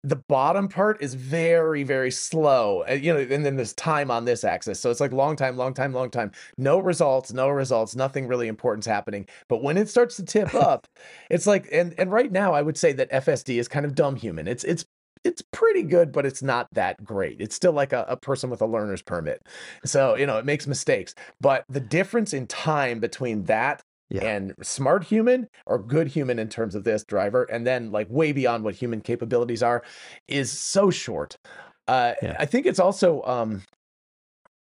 the bottom part is very, very slow, uh, you know, and then there's time on this axis. So it's like long time, long time, long time. No results, no results, nothing really important's happening. But when it starts to tip up, it's like, and and right now I would say that FSD is kind of dumb human. It's it's it's pretty good, but it's not that great. It's still like a, a person with a learner's permit. So, you know, it makes mistakes. But the difference in time between that Yeah. and smart human or good human in terms of this driver, and then like way beyond what human capabilities are, is so short. Uh, Yeah. I think it's also. Um,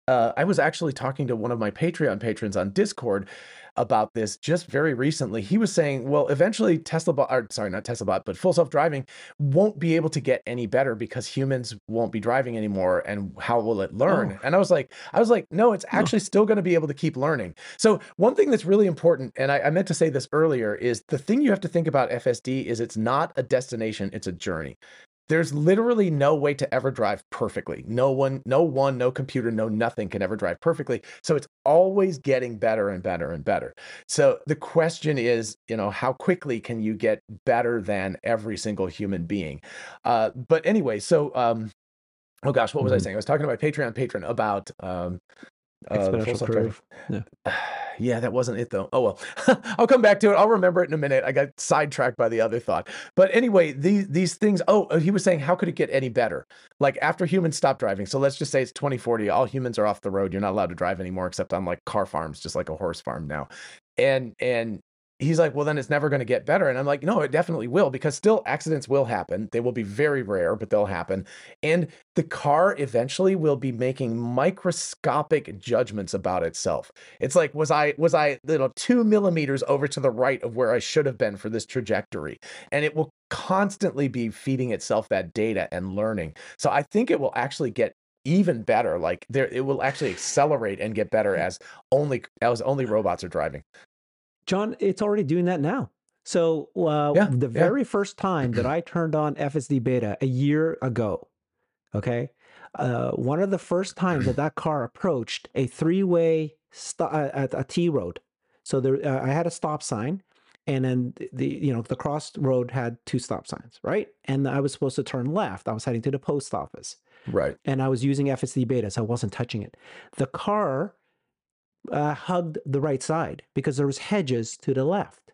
uh, I was actually talking to one of my Patreon patrons on Discord about this just very recently. He was saying, well, eventually Tesla bot, or sorry, not Tesla bot, but full self driving won't be able to get any better because humans won't be driving anymore. And how will it learn? Oh. And I was like, I was like, no, it's No. actually still going to be able to keep learning. So one thing that's really important, and I, I meant to say this earlier, is the thing you have to think about FSD is it's not a destination, it's a journey. There's literally no way to ever drive perfectly. No one, no one, no computer, no nothing can ever drive perfectly. So it's always getting better and better and better. So the question is, you know, how quickly can you get better than every single human being? Uh, but anyway, so um, oh gosh, what was I Mhm. saying? I was talking to my Patreon patron about um, uh, Exponential curve. yeah, that wasn't it though. Oh well, I'll come back to it. I'll remember it in a minute. I got sidetracked by the other thought. But anyway, these these things. Oh, uh, he was saying, how could it get any better? Like after humans stop driving. So let's just say it's 2040. All humans are off the road. You're not allowed to drive anymore, except on like car farms, just like a horse farm now. And and he's like, well, then it's never going to get better. And I'm like, no, it definitely will, because still accidents will happen. They will be very rare, but they'll happen. And the car eventually will be making microscopic judgments about itself. It's like, was I was I you know two millimeters over to the right of where I should have been for this trajectory? And it will constantly be feeding itself that data and learning. So I think it will actually get even better. Like there, it will actually accelerate and get better hmm. as only as only robots are driving. John, it's already doing that now. So uh, Yeah, the yeah. very first time that I turned on FSD beta a year ago, okay, uh, one of the first times that that car approached a three-way st- uh, at a T road. So there, uh, I had a stop sign, and then the- the you know the cross road had two stop signs, right? And I was supposed to turn left. I was heading to the post office Right. and I was using FSD beta, so I wasn't touching it. The car uh, hugged the right side because there was hedges to the left,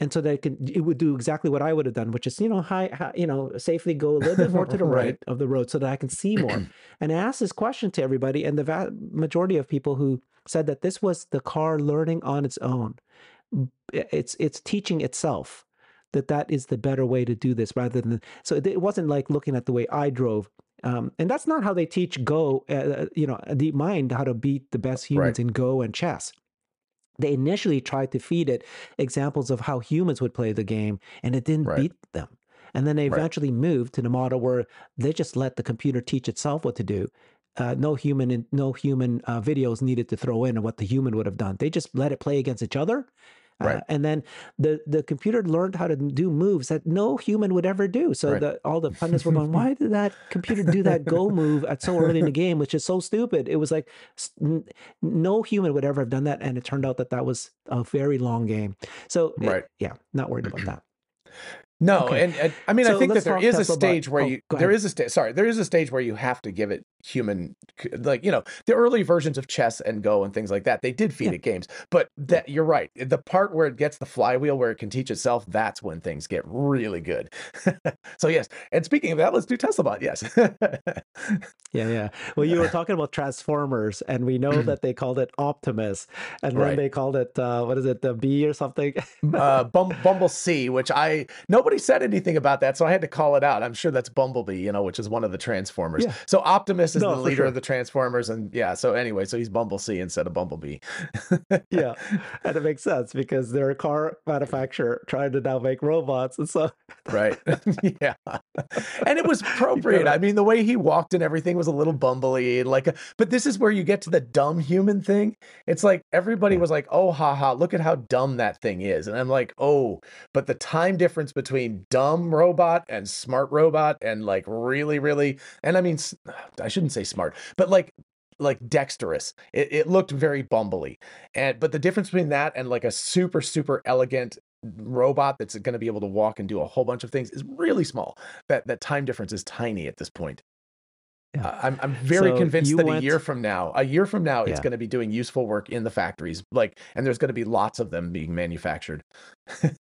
and so that it could it would do exactly what I would have done, which is you know high, high you know safely go a little bit more to the right. Right. of the road so that I can see more. and I asked this question to everybody, and the va- majority of people who said that this was the car learning on its own. It's it's teaching itself that that is the better way to do this rather than so it wasn't like looking at the way I drove um, and that's not how they teach Go, uh, you know, Deep Mind how to beat the best humans in Go and chess. They initially tried to feed it examples of how humans would play the game, and it didn't Right. beat them. And then they Right. eventually moved to the model where they just let the computer teach itself what to do. uh, no human in, no human uh, videos needed to throw in what the human would have done. They just let it play against each other. Uh, and then the, the computer learned how to do moves that no human would ever do. So Right. the, all the pundits were going, "Why did that computer do that go move at so early in the game, which is so stupid?" It was like n- no human would ever have done that, and it turned out that that was a very long game. So it- Right. yeah, not worried about that. No, Okay. and, and I mean, I think that there is a Tesla stage where Oh, you there a stage. Sorry, there is a stage where you have to give it human, like you know, the early versions of chess and Go and things like that. They did feed Yeah. it games, but that you're right. The part where it gets the flywheel, where it can teach itself, that's when things get really good. so yes, and speaking of that, let's do Tesla bot. Yes. Yeah, yeah. Well, you were talking about Transformers, and we know that they called it Optimus, and then Right. they called it uh, what is it, the B or something? uh, Bum- Bumble C, which I nobody said anything about that, so I had to call it out. I'm sure that's Bumblebee, you know, which is one of the Transformers. Yeah. So Optimus is No, the leader sure. of the Transformers, and yeah. So anyway, so he's Bumble C instead of Bumblebee. yeah, and it makes sense because they're a car manufacturer trying to now make robots, and so right? yeah, and it was appropriate. I mean, the way he walked and everything was a little bumbly, and like. But this is where you get to the dumb human thing. It's like everybody was like, "Oh, haha, look at how dumb that thing is," and I'm like, "Oh." But the time difference between dumb robot and smart robot, and like really, really, and I mean, I shouldn't say smart, but like like dexterous. It, it looked very bumbly. And but the difference between that and like a super super elegant robot that's going to be able to walk and do a whole bunch of things is really small. That that time difference is tiny at this point. Yeah. Uh, I'm I'm very So convinced that a year from now, a year from now, it's going to be doing useful work in the factories. Like, and there's going to be lots of them being manufactured.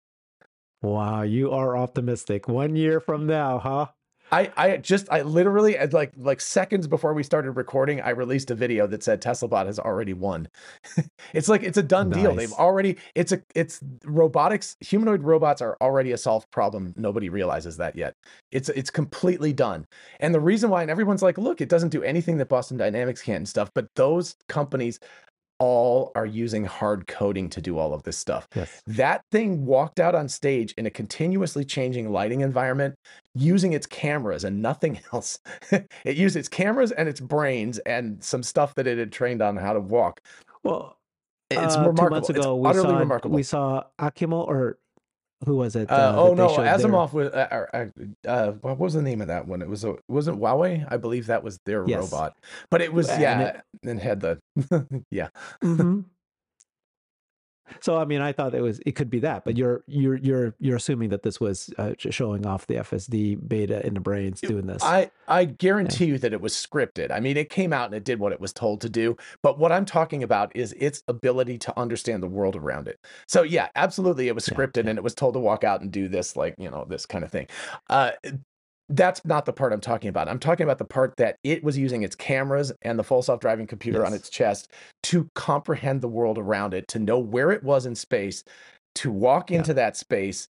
wow, you are optimistic. One year from now, huh? I, I just I literally like like seconds before we started recording, I released a video that said TeslaBot has already won. it's like it's a done deal. They've already it's a it's robotics humanoid robots are already a solved problem. Nobody realizes that yet. It's it's completely done. And the reason why and everyone's like, look, it doesn't do anything that Boston Dynamics can't and stuff, but those companies all are using hard coding to do all of this stuff. Yes. That thing walked out on stage in a continuously changing lighting environment using its cameras and nothing else. it used its cameras and its brains and some stuff that it had trained on how to walk. Well, It's uh, remarkable. Two months it's ago, we saw remarkable. we saw Akimo or who was it? uh, that oh no? Asimov was. Uh, uh, uh, what was the name of that one? It was a wasn't Huawei. I believe that was their Yes. robot, but it was And yeah, it- and had the yeah. Mhm. So I mean, I thought it was it could be that, but you're you're you're you're assuming that this was uh, showing off the FSD beta in the brains doing this. I I guarantee you that it was scripted. I mean, it came out and it did what it was told to do. But what I'm talking about is its ability to understand the world around it. So yeah, absolutely, it was Yeah, scripted and it was told to walk out and do this, like you know, this kind of thing. Uh, that's not the part I'm talking about. I'm talking about the part that it was using its cameras and the full self-driving computer on its chest to comprehend the world around it, to know where it was in space, to walk Yeah. into that space,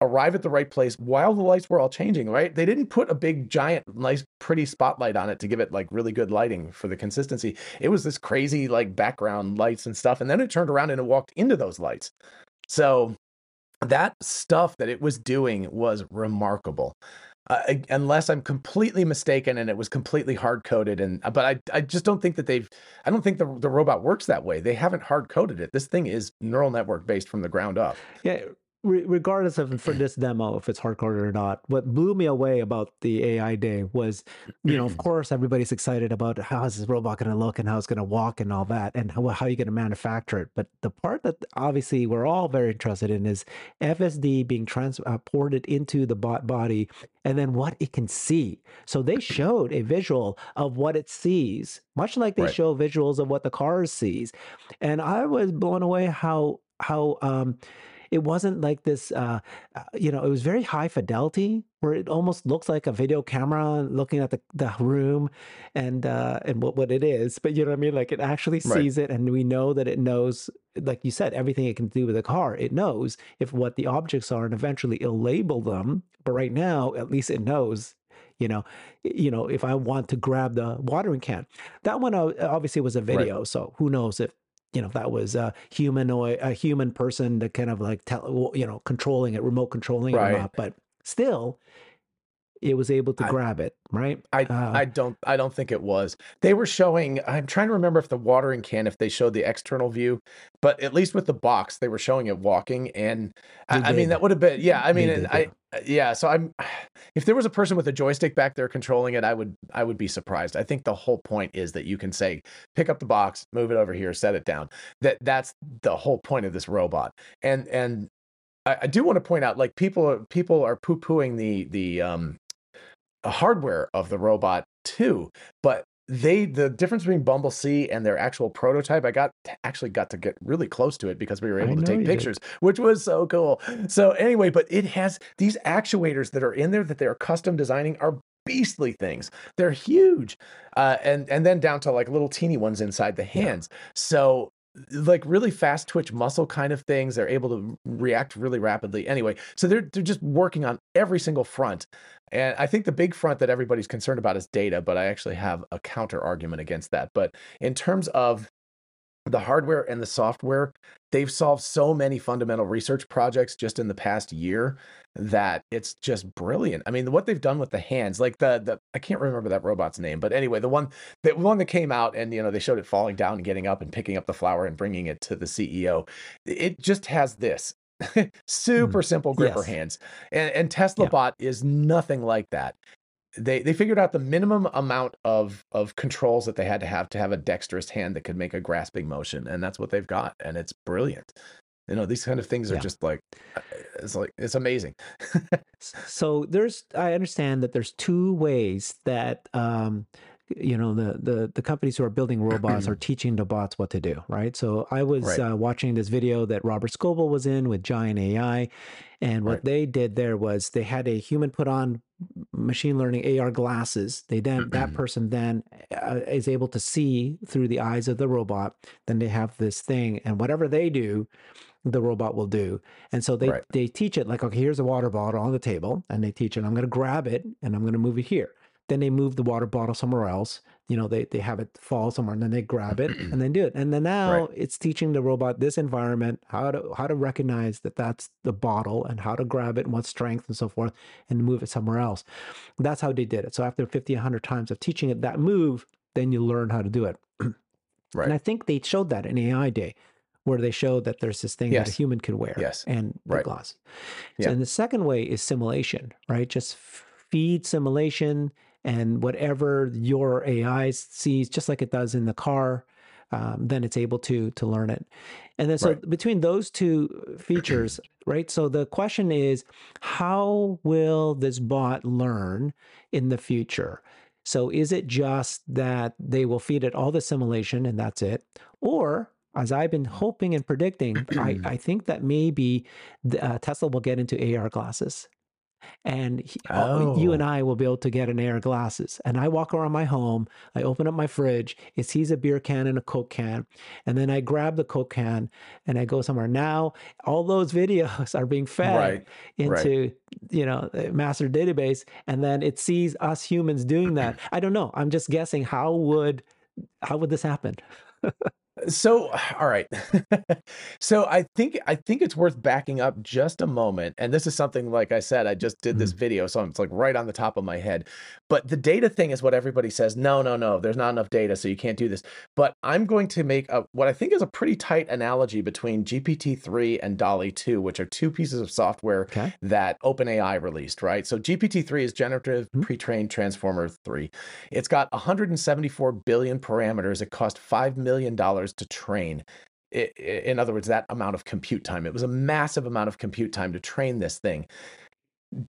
arrive at the right place while the lights were all changing, right? They didn't put a big, giant, nice, pretty spotlight on it to give it like really good lighting for the consistency. It was this crazy, like background lights and stuff. And then it turned around and it walked into those lights. So that stuff that it was doing was remarkable. Uh, unless I'm completely mistaken and it was completely hard coded and but I I just don't think that they've I don't think the the robot works that way. They haven't hard coded it. This thing is neural network based from the ground up. Yeah, re- regardless of for this demo if it's hardcoded or not, what blew me away about the AI day was, you know, of course everybody's excited about how is this robot going to look and how it's going to walk and all that, and how how you going to manufacture it. But the part that obviously we're all very interested in is FSD being transported into the bot body, and then what it can see. So they showed a visual of what it sees, much like they Right. show visuals of what the car sees, and I was blown away how how um it wasn't like this uh, uh, you know it was very high fidelity where it almost looks like a video camera looking at the, the room and uh and what, what it is but you know what i mean? Like it actually Right. sees it and we know that it knows like you said everything it can do with a car. It knows if what the objects are and eventually it'll label them but right now at least it knows you know you know if i want to grab the watering can. That one uh, obviously was a video so who knows if you know that was a humanoid a human person that kind of like tell you know controlling it remote controlling it or not but still it was able to I- grab it, right? I Uh, I don't I don't think it was. They were showing. I'm trying to remember if the watering can, if they showed the external view, but at least with the box, they were showing it walking, and I, I mean that would have been yeah. I mean, and I yeah. So I'm if there was a person with a joystick back there controlling it, I would I would be surprised. I think the whole point is that you can say pick up the box, move it over here, set it down. That that's the whole point of this robot, and and. I, I do want to point out, like people, people are poo pooing the the um, hardware of the robot too but they the difference between Bumble C and their actual prototype, I got actually got to get really close to it because we were able to take you did. pictures, which was so cool. So anyway, but it has these actuators that are in there that they're custom designing are beastly things. They're huge, uh, and and then down to like little teeny ones inside the Yeah. hands. So like really fast twitch muscle kind of things. They're able to react really rapidly. Anyway, so they're they're just working on every single front. And I think the big front that everybody's concerned about is data, but I actually have a counter argument against that. But in terms of the hardware and the software, they've solved so many fundamental research projects just in the past year that it's just brilliant. I mean, what they've done with the hands, like the the I can't remember that robot's name, but anyway, the one the one that came out and you know they showed it falling down and getting up and picking up the flower and bringing it to the CEO. It just has this super mm, simple gripper Yes. hands, and and Tesla Yeah. Bot is nothing like that. They they figured out the minimum amount of of controls that they had to have to have a dexterous hand that could make a grasping motion, and that's what they've got, and it's brilliant. You know, these kind of things are Yeah. just like uh, it's like it's amazing. So there's, I understand that there's two ways that, um, you know, the the the companies who are building robots are teaching the bots what to do, right? So I was Right. uh, watching this video that Robert Scoble was in with Giant AI, and what Right. they did there was they had a human put on machine learning AR glasses. They then that person then uh, is able to see through the eyes of the robot. Then they have this thing, and whatever they do, the robot will do. And so they Right. they teach it like, okay, here's a water bottle on the table, and they teach it. I'm going to grab it and I'm going to move it here. Then they move the water bottle somewhere else. You know, they they have it fall somewhere, and then they grab it and then do it. And then now it's teaching the robot this environment how to how to recognize that that's the bottle and how to grab it and what strength and so forth, and move it somewhere else. That's how they did it. So after 50, 100 times of teaching it that move, then you learn how to do it. Right. And I think they showed that in AI Day, where they showed that there's this thing that a human could wear Yes. and the Right. glasses. Yeah. So, and the second way is simulation, right? Just feed simulation and whatever your AI sees, just like it does in the car, um, then it's able to to learn it. And then so Right. between those two features, right? So the question is, how will this bot learn in the future? So is it just that they will feed it all the simulation and that's it? Or as I've been hoping and predicting, I, I think that maybe the, uh, Tesla will get into AR glasses. And he, all- you and Oh. I will be able to get an AR glasses. And I walk around my home, I open up my fridge, it sees a beer can and a Coke can. And then I grab the Coke can and I go somewhere. Now, all those videos are being fed Right, right. into you know master database and then it sees us humans doing that i don't know i'm just guessing how would how would this happen So, all right. so I think I think it's worth backing up just a moment. And this is something like I said, I just did this video, so it's like right on the top of my head. But the data thing is what everybody says. No, no, no. There's not enough data, so you can't do this. But I'm going to make a what I think is a pretty tight analogy between GPT-3 and DALL-E 2, which are two pieces of software okay that OpenAI released, right? So GPT-3 is generative Mhm. pre-trained transformer 3. It's got 174 billion parameters. It cost 5 million dollars to train. In other words, that amount of compute time. It was a massive amount of compute time to train this thing.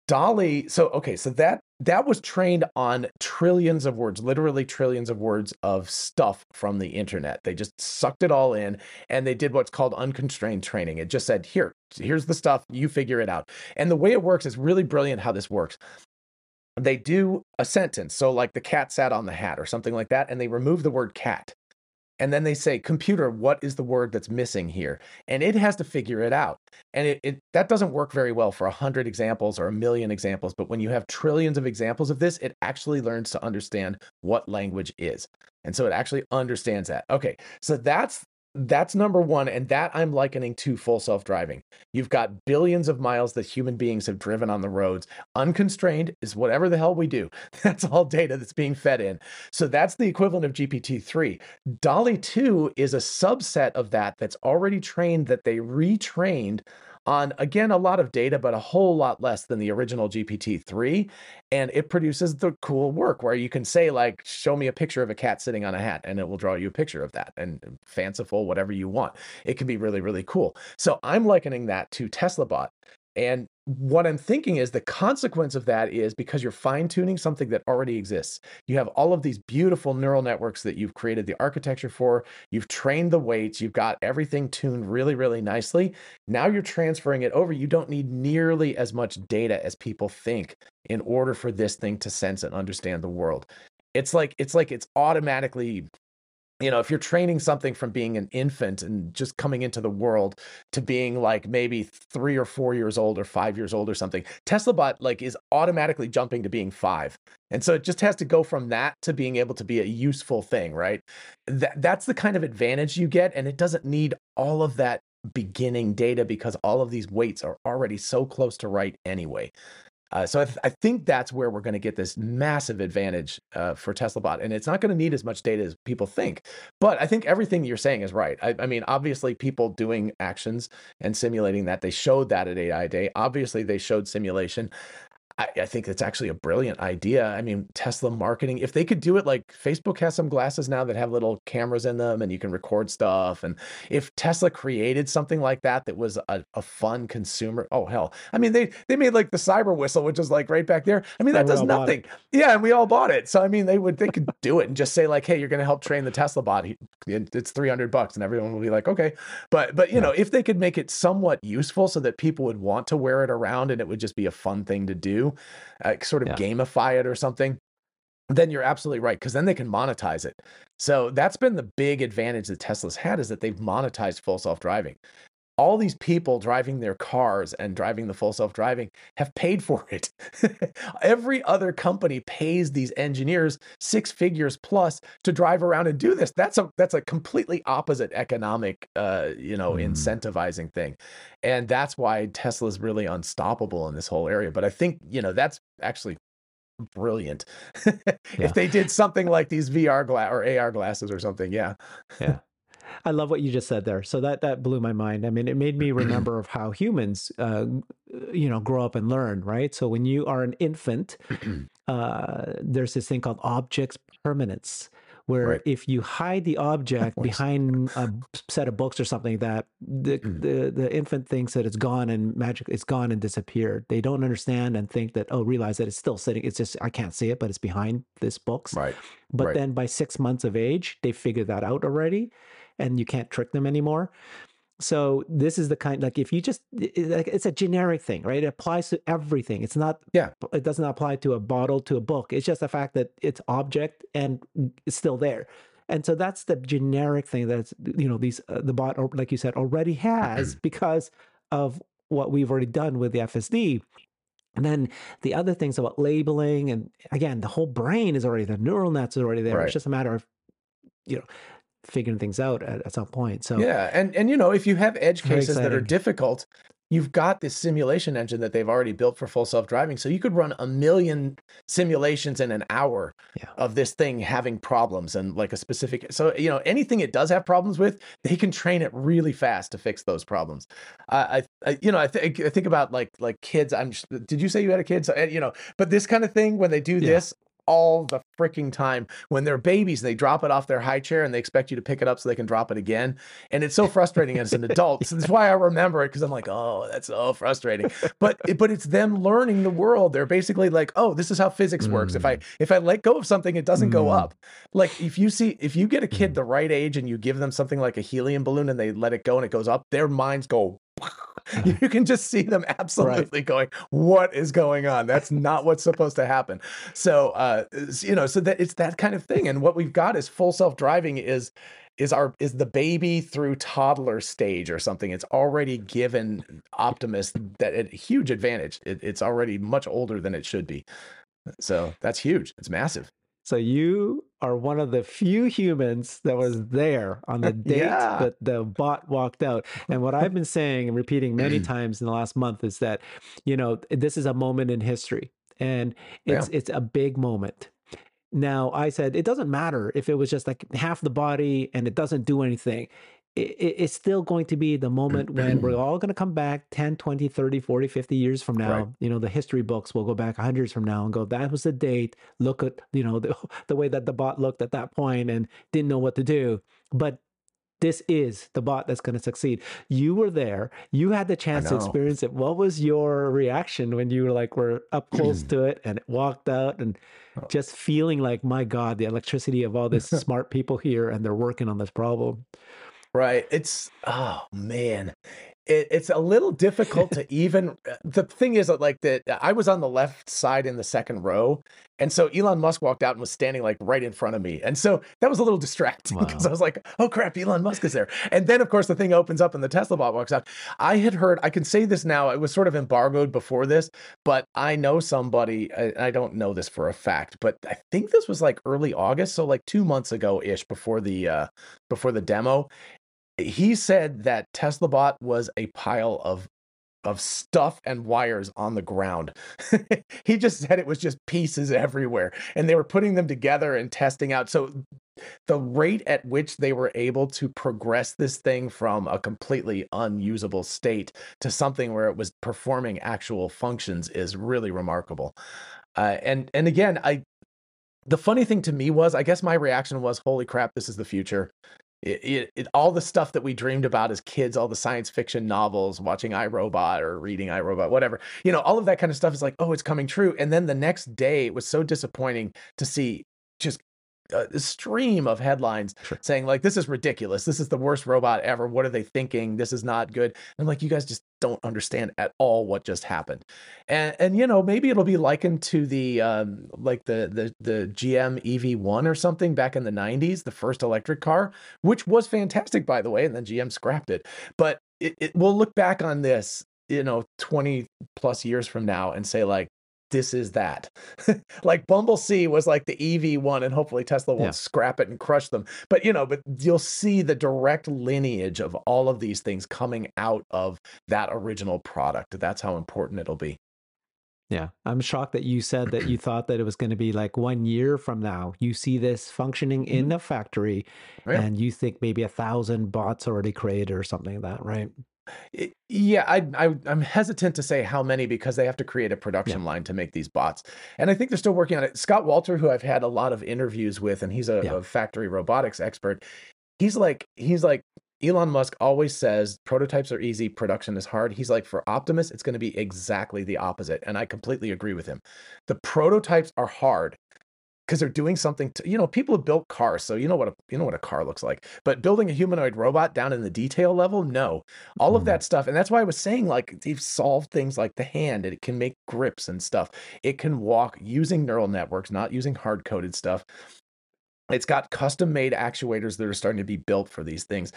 DALL-E, so okay, so that that was trained on trillions of words, literally trillions of words of stuff from the internet. They just sucked it all in and they did what's called unconstrained training. It just said, "Here, here's the stuff, you figure it out." And the way it works is really brilliant how this works. They do a sentence, so like the cat sat on the hat or something like that, and they remove the word cat. And then they say, "Computer, what is the word that's missing here?" And it has to figure it out. And it, it that doesn't work very well for a hundred examples or a million examples but when you have trillions of examples of this it actually learns to understand what language is. And so it actually understands that. Okay so that's that's number one. And that I'm likening to full self driving. You've got billions of miles that human beings have driven on the roads. Unconstrained is whatever the hell we do. That's all data that's being fed in. So that's the equivalent of GPT 3. DALL-E 2 is a subset of that that's already trained that they retrained on again a lot of data but a whole lot less than the original gpt-3 and it produces the cool work where you can say like show me a picture of a cat sitting on a hat and it will draw you a picture of that and um, fanciful whatever you want. It can be really really cool. So i'm likening that to tesla bot and what I'm thinking is the consequence of that is because you're fine tuning something that already exists. You have all of these beautiful neural networks that you've created the architecture for, you've trained the weights, you've got everything tuned really, really nicely. Now you're transferring it over. You don't need nearly as much data as people think in order for this thing to sense and understand the world. It's like it's like it's automatically you know, if you're training something from being an infant and just coming into the world to being like maybe three or four years old or five years old or something, TeslaBot like is automatically jumping to being five. And so it just has to go from that to being able to be a useful thing, right? That that's the kind of advantage you get. And it doesn't need all of that beginning data because all of these weights are already so close to right anyway. Uh, so I, th- I, think that's where we're going to get this massive advantage uh, for TeslaBot, and it's not going to need as much data as people think. But I think everything you're saying is right. I, I, mean, obviously, people doing actions and simulating that they showed that at AI Day. Obviously, they showed simulation. I, I think it's actually a brilliant idea. I mean, Tesla marketing, if they could do it like Facebook has some glasses now that have little cameras in them and you can record stuff. And if Tesla created something like that that was a, a fun consumer, oh hell. I mean, they they made like the cyber whistle, which is like right back there. I mean, that does nothing. Yeah, and we all bought it. So I mean, they would they could do it and just say, like, hey, you're gonna help train the Tesla bot. It's 300 bucks, and everyone will be like, okay. But but you yeah. know, if they could make it somewhat useful so that people would want to wear it around and it would just be a fun thing to do uh, sort of yeah. gamify it or something, then you're absolutely right because then they can monetize it. So that's been the big advantage that Tesla's had is that they've monetized full self driving all these people driving their cars and driving the full self driving have paid for it. Every other company pays these engineers six figures plus to drive around and do this. That's a that's a completely opposite economic uh, you know, mm. incentivizing thing. And that's why Tesla's really unstoppable in this whole area. But I think, you know, that's actually brilliant. yeah. If they did something like these VR glass or AR glasses or something, yeah. Yeah. I love what you just said there. So that that blew my mind. I mean, it made me remember of how humans, uh, you know, grow up and learn, right? So when you are an infant, uh, there's this thing called objects permanence, where right. if you hide the object behind a set of books or something, that the, mm. the the infant thinks that it's gone and magic, it's gone and disappeared. They don't understand and think that oh, realize that it's still sitting. It's just I can't see it, but it's behind this books. Right. But right. then by six months of age, they figure that out already and you can't trick them anymore. So this is the kind like if you just it's a generic thing, right? It applies to everything. It's not yeah. It doesn't apply to a bottle to a book. It's just the fact that it's object and it's still there. And so that's the generic thing that's you know these uh, the bot like you said already has because of what we've already done with the FSD. And then the other things about labeling and again the whole brain is already the neural nets is already there. Right. It's just a matter of you know figuring things out at, at some point. So yeah, and and you know if you have edge cases that are difficult, you've got this simulation engine that they've already built for full self-driving so you could run a million simulations in an hour yeah. of this thing having problems and like a specific so you know anything it does have problems with they can train it really fast to fix those problems uh, I, I, you know I, th- I think about like like kids i'm just, did you say you had a kid so you know but this kind of thing when they do yeah. this all the freaking time when they're babies and they drop it off their high chair and they expect you to pick it up so they can drop it again and it's so frustrating as an adult so that's why i remember it because i'm like oh that's so frustrating but but it's them learning the world they're basically like oh this is how physics mm. works if i mm. if i let go of something it doesn't mm. go up like if you see if you get a kid mm. the right age and you give them something like a helium balloon and they let it go and it goes up their minds go you can just see them absolutely right. going what is going on? That's not what's supposed to happen. So uh you know so that it's that kind of thing and what we've got is full self-driving is is our is the baby through toddler stage or something. It's already given optimus that a huge advantage. It, it's already much older than it should be. So that's huge. It's massive So you are one of the few humans that was there on the date yeah. that the bot walked out. And what I've been saying and repeating many times in the last month is that, you know, this is a moment in history and it's yeah. it's a big moment. Now, I said it doesn't matter if it was just like half the body and it doesn't do anything it's still going to be the moment when we're all going to come back 10 20 30 40 50 years from now right. you know the history books will go back hundreds from now and go that was the date look at you know the, the way that the bot looked at that point and didn't know what to do but this is the bot that's going to succeed. You were there. You had the chance to experience it. What was your reaction when you were like were up close to it and it walked out and oh. just feeling like my God, the electricity of all this smart people here and they're working on this problem. Right. It's oh man. It, it's a little difficult to even uh, the thing is that like that I was on the left side in the second row and so Elon Musk walked out and was standing like right in front of me. And so that was a little distracting because wow. I was like, oh crap, Elon Musk is there. And then of course the thing opens up and the Tesla bot walks out. I had heard, I can say this now, it was sort of embargoed before this, but I know somebody, I, I don't know this for a fact, but I think this was like early August. So like two months ago ish before the uh before the demo he said that Tesla bot was a pile of of stuff and wires on the ground. he just said it was just pieces everywhere and they were putting them together and testing out. So the rate at which they were able to progress this thing from a completely unusable state to something where it was performing actual functions is really remarkable. Uh, and and again, I the funny thing to me was, I guess my reaction was, "Holy crap, this is the future." It, it, it, all the stuff that we dreamed about as kids, all the science fiction novels, watching I, Robot or reading I, Robot, whatever, you know, all of that kind of stuff is like, oh, it's coming true. And then the next day, it was so disappointing to see just a stream of headlines sure. saying like this is ridiculous. This is the worst robot ever. What are they thinking? This is not good. And i'm like you guys just don't understand at all what just happened. And and you know maybe it'll be likened to the um like the the the gm ev1 or something back in the 90s the first electric car which was fantastic by the way and then gm scrapped it. But it, it we'll look back on this you know 20 plus years from now and say like this is that. like Bumble C was like the EV one, and hopefully Tesla won't yeah. scrap it and crush them. But you know, but you'll see the direct lineage of all of these things coming out of that original product. That's how important it'll be. Yeah, I'm shocked that you said that you thought that it was going to be like one year from now. You see this functioning in mm-hmm. a factory, and you think maybe a thousand bots already created or something like that, right? Yeah, I, I am hesitant to say how many because they have to create a production yeah. line to make these bots, and I think they're still working on it. Scott Walter, who I've had a lot of interviews with, and he's a, yeah. a factory robotics expert. He's like he's like Elon Musk always says prototypes are easy, production is hard. He's like, for Optimus, it's going to be exactly the opposite. And I completely agree with him. The prototypes are hard because they're doing something to, you know, people have built cars, so you know what a you know what a car looks like. But building a humanoid robot down in the detail level, no. All of mm-hmm. that stuff. And that's why I was saying like they've solved things like the hand and it can make grips and stuff. It can walk using neural networks, not using hard-coded stuff. It's got custom made actuators that are starting to be built for these things.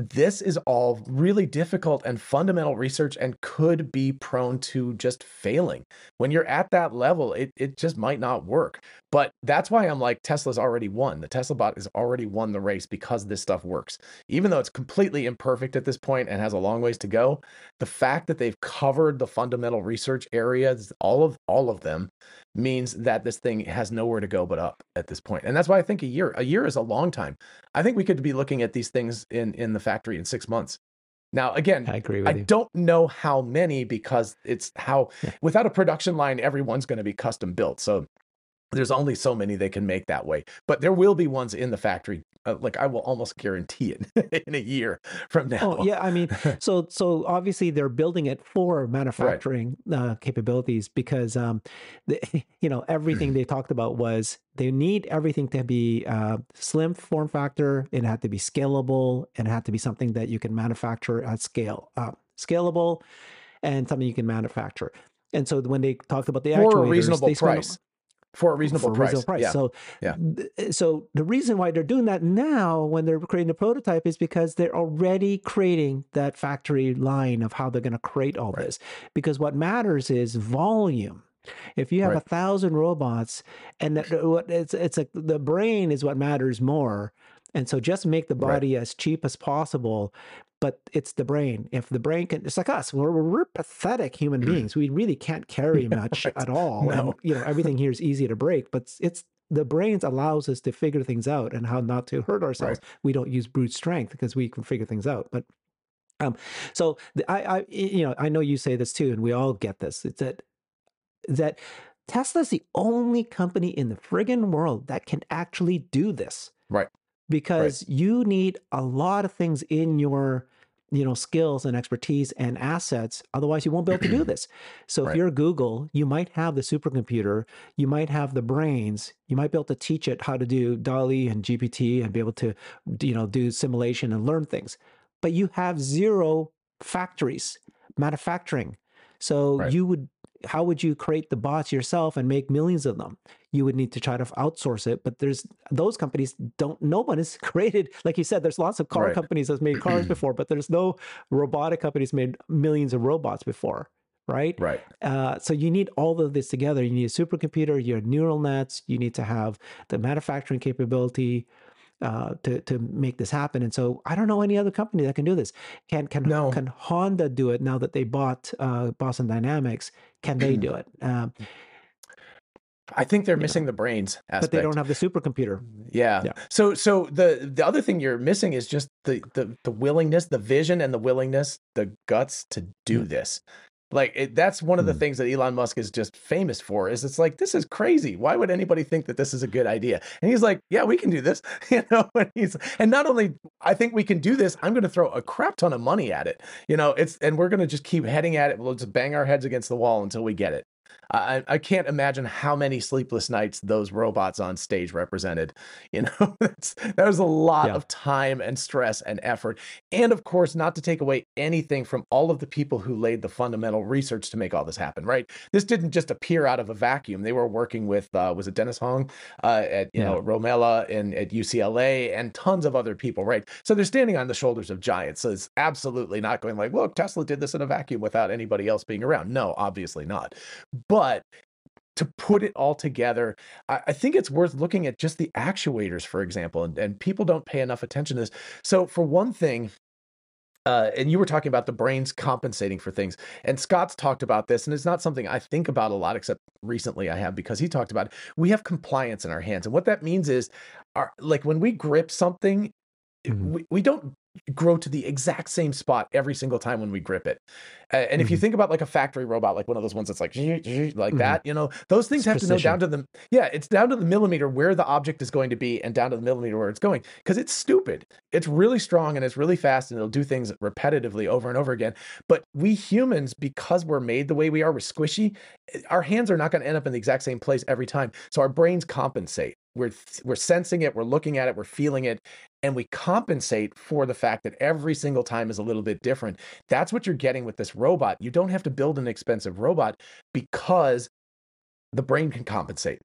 This is all really difficult and fundamental research and could be prone to just failing. When you're at that level, it, it just might not work. But that's why I'm like, Tesla's already won. The Tesla bot has already won the race because this stuff works. Even though it's completely imperfect at this point and has a long ways to go, the fact that they've covered the fundamental research areas, all of all of them, means that this thing has nowhere to go but up at this point. And that's why I think a year, a year is a long time. I think we could be looking at these things in in the factory in six months. Now, again, I agree with I you. don't know how many because it's how yeah. without a production line, everyone's going to be custom built. So there's only so many they can make that way but there will be ones in the factory uh, like i will almost guarantee it in a year from oh, now. oh, yeah i mean so so obviously they're building it for manufacturing right. uh, capabilities because um the, you know everything they talked about was they need everything to be uh, slim form factor it had to be scalable and it had to be something that you can manufacture at scale uh, scalable and something you can manufacture. And so when they talked about the for actuators, a reasonable price for a reasonable, for price. reasonable price. Yeah. So, yeah. Th- eh, so the reason why they're doing that now, when they're creating a prototype, is because they're already creating that factory line of how they're going to create all right. this. Because what matters is volume. If you have Right. a thousand robots, and it's it's like the brain is what matters more, and so just make the Right. body as cheap as possible. But it's the brain. If the brain can, it's like us. We're, we're pathetic human beings. We really can't carry much Right. at all. No. And you know everything here is easy to break, but it's, the brains allows us to figure things out and how not to hurt ourselves. We don't use brute strength because we can figure things out. But um, so the, I, I, you know, I know you say this too, and we all get this. It's that that Tesla's the only company in the friggin' world that can actually do this. Right. Because you need a lot of things in your you know skills and expertise and assets otherwise you won't be able to do this. So if you're google you might have the supercomputer you might have the brains you might be able to teach it how to do DALL-E and gpt and be able to you know do simulation and learn things. But you have zero factories manufacturing. So Right. you would how would you create the bots yourself and make millions of them you would need to try to outsource it but there's those companies don't no one has created like you said there's lots of car Right. companies that's made cars before but there's no robotic companies made millions of robots before right Right. uh, so you need all of this together. You need a supercomputer, you need neural nets, you need to have the manufacturing capability uh, to to make this happen. And so I don't know any other company that can do this. Can can No. can Honda do it now that they bought uh, Boston Dynamics? Can they do it? Um, I think they're missing the brains aspect. but they don't have the supercomputer. Yeah. Yeah. So so the the other thing you're missing is just the the the willingness, the vision and the willingness, the guts to do Mm. this. Like it, that's one of the Mm. things that Elon Musk is just famous for is it's like this is crazy. Why would anybody think that this is a good idea? And he's like, yeah, we can do this. You know, and he's and not only I think we can do this, I'm going to throw a crap ton of money at it. You know, it's and we're going to just keep heading at it. We'll just bang our heads against the wall until we get it. I, I can't imagine how many sleepless nights those robots on stage represented. You know, that's, that was a lot Yeah. of time and stress and effort. And of course, not to take away anything from all of the people who laid the fundamental research to make all this happen, right? This didn't just appear out of a vacuum. They were working with, uh, was it Dennis Hong uh, at, you Yeah. know, RoMeLa and at UCLA and tons of other people, right? So they're standing on the shoulders of giants. So it's absolutely not going like, look, Tesla did this in a vacuum without anybody else being around. No, obviously not. But to put it all together, I, I think it's worth looking at just the actuators, for example, and, and people don't pay enough attention to this. So, for one thing, uh, and you were talking about the brains compensating for things, and Scott's talked about this, and it's not something I think about a lot, except recently I have because he talked about it. We have compliance in our hands, and what that means is, our like when we grip something, Mhm. we, we don't grow to the exact same spot every single time when we grip it. Uh, and if you Mhm. think about like a factory robot, like one of those ones that's like like Mhm. that, you know, those things It's have to know down to the yeah, it's down to the millimeter where the object is going to be and down to the millimeter where it's going because it's stupid. It's really strong and it's really fast and it'll do things repetitively over and over again. But we humans, because we're made the way we are, we're squishy. eh, Our hands are not going to end up in the exact same place every time. So our brains compensate. We're we're sensing it, we're looking at it, we're feeling it, and we compensate for the fact that every single time is a little bit different. That's what you're getting with this robot. You don't have to build an expensive robot because the brain can compensate.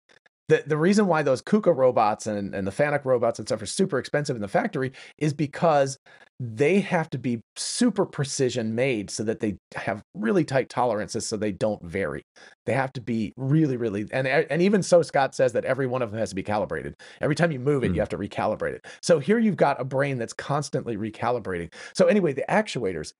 The, the reason why those KUKA robots and, and the FANUC robots and stuff are super expensive in the factory is because they have to be super precision made so that they have really tight tolerances so they don't vary. They have to be really, really, and, and even so, Scott says that every one of them has to be calibrated. Every time you move it, Hmm. you have to recalibrate it. So here you've got a brain that's constantly recalibrating. So anyway, the actuators,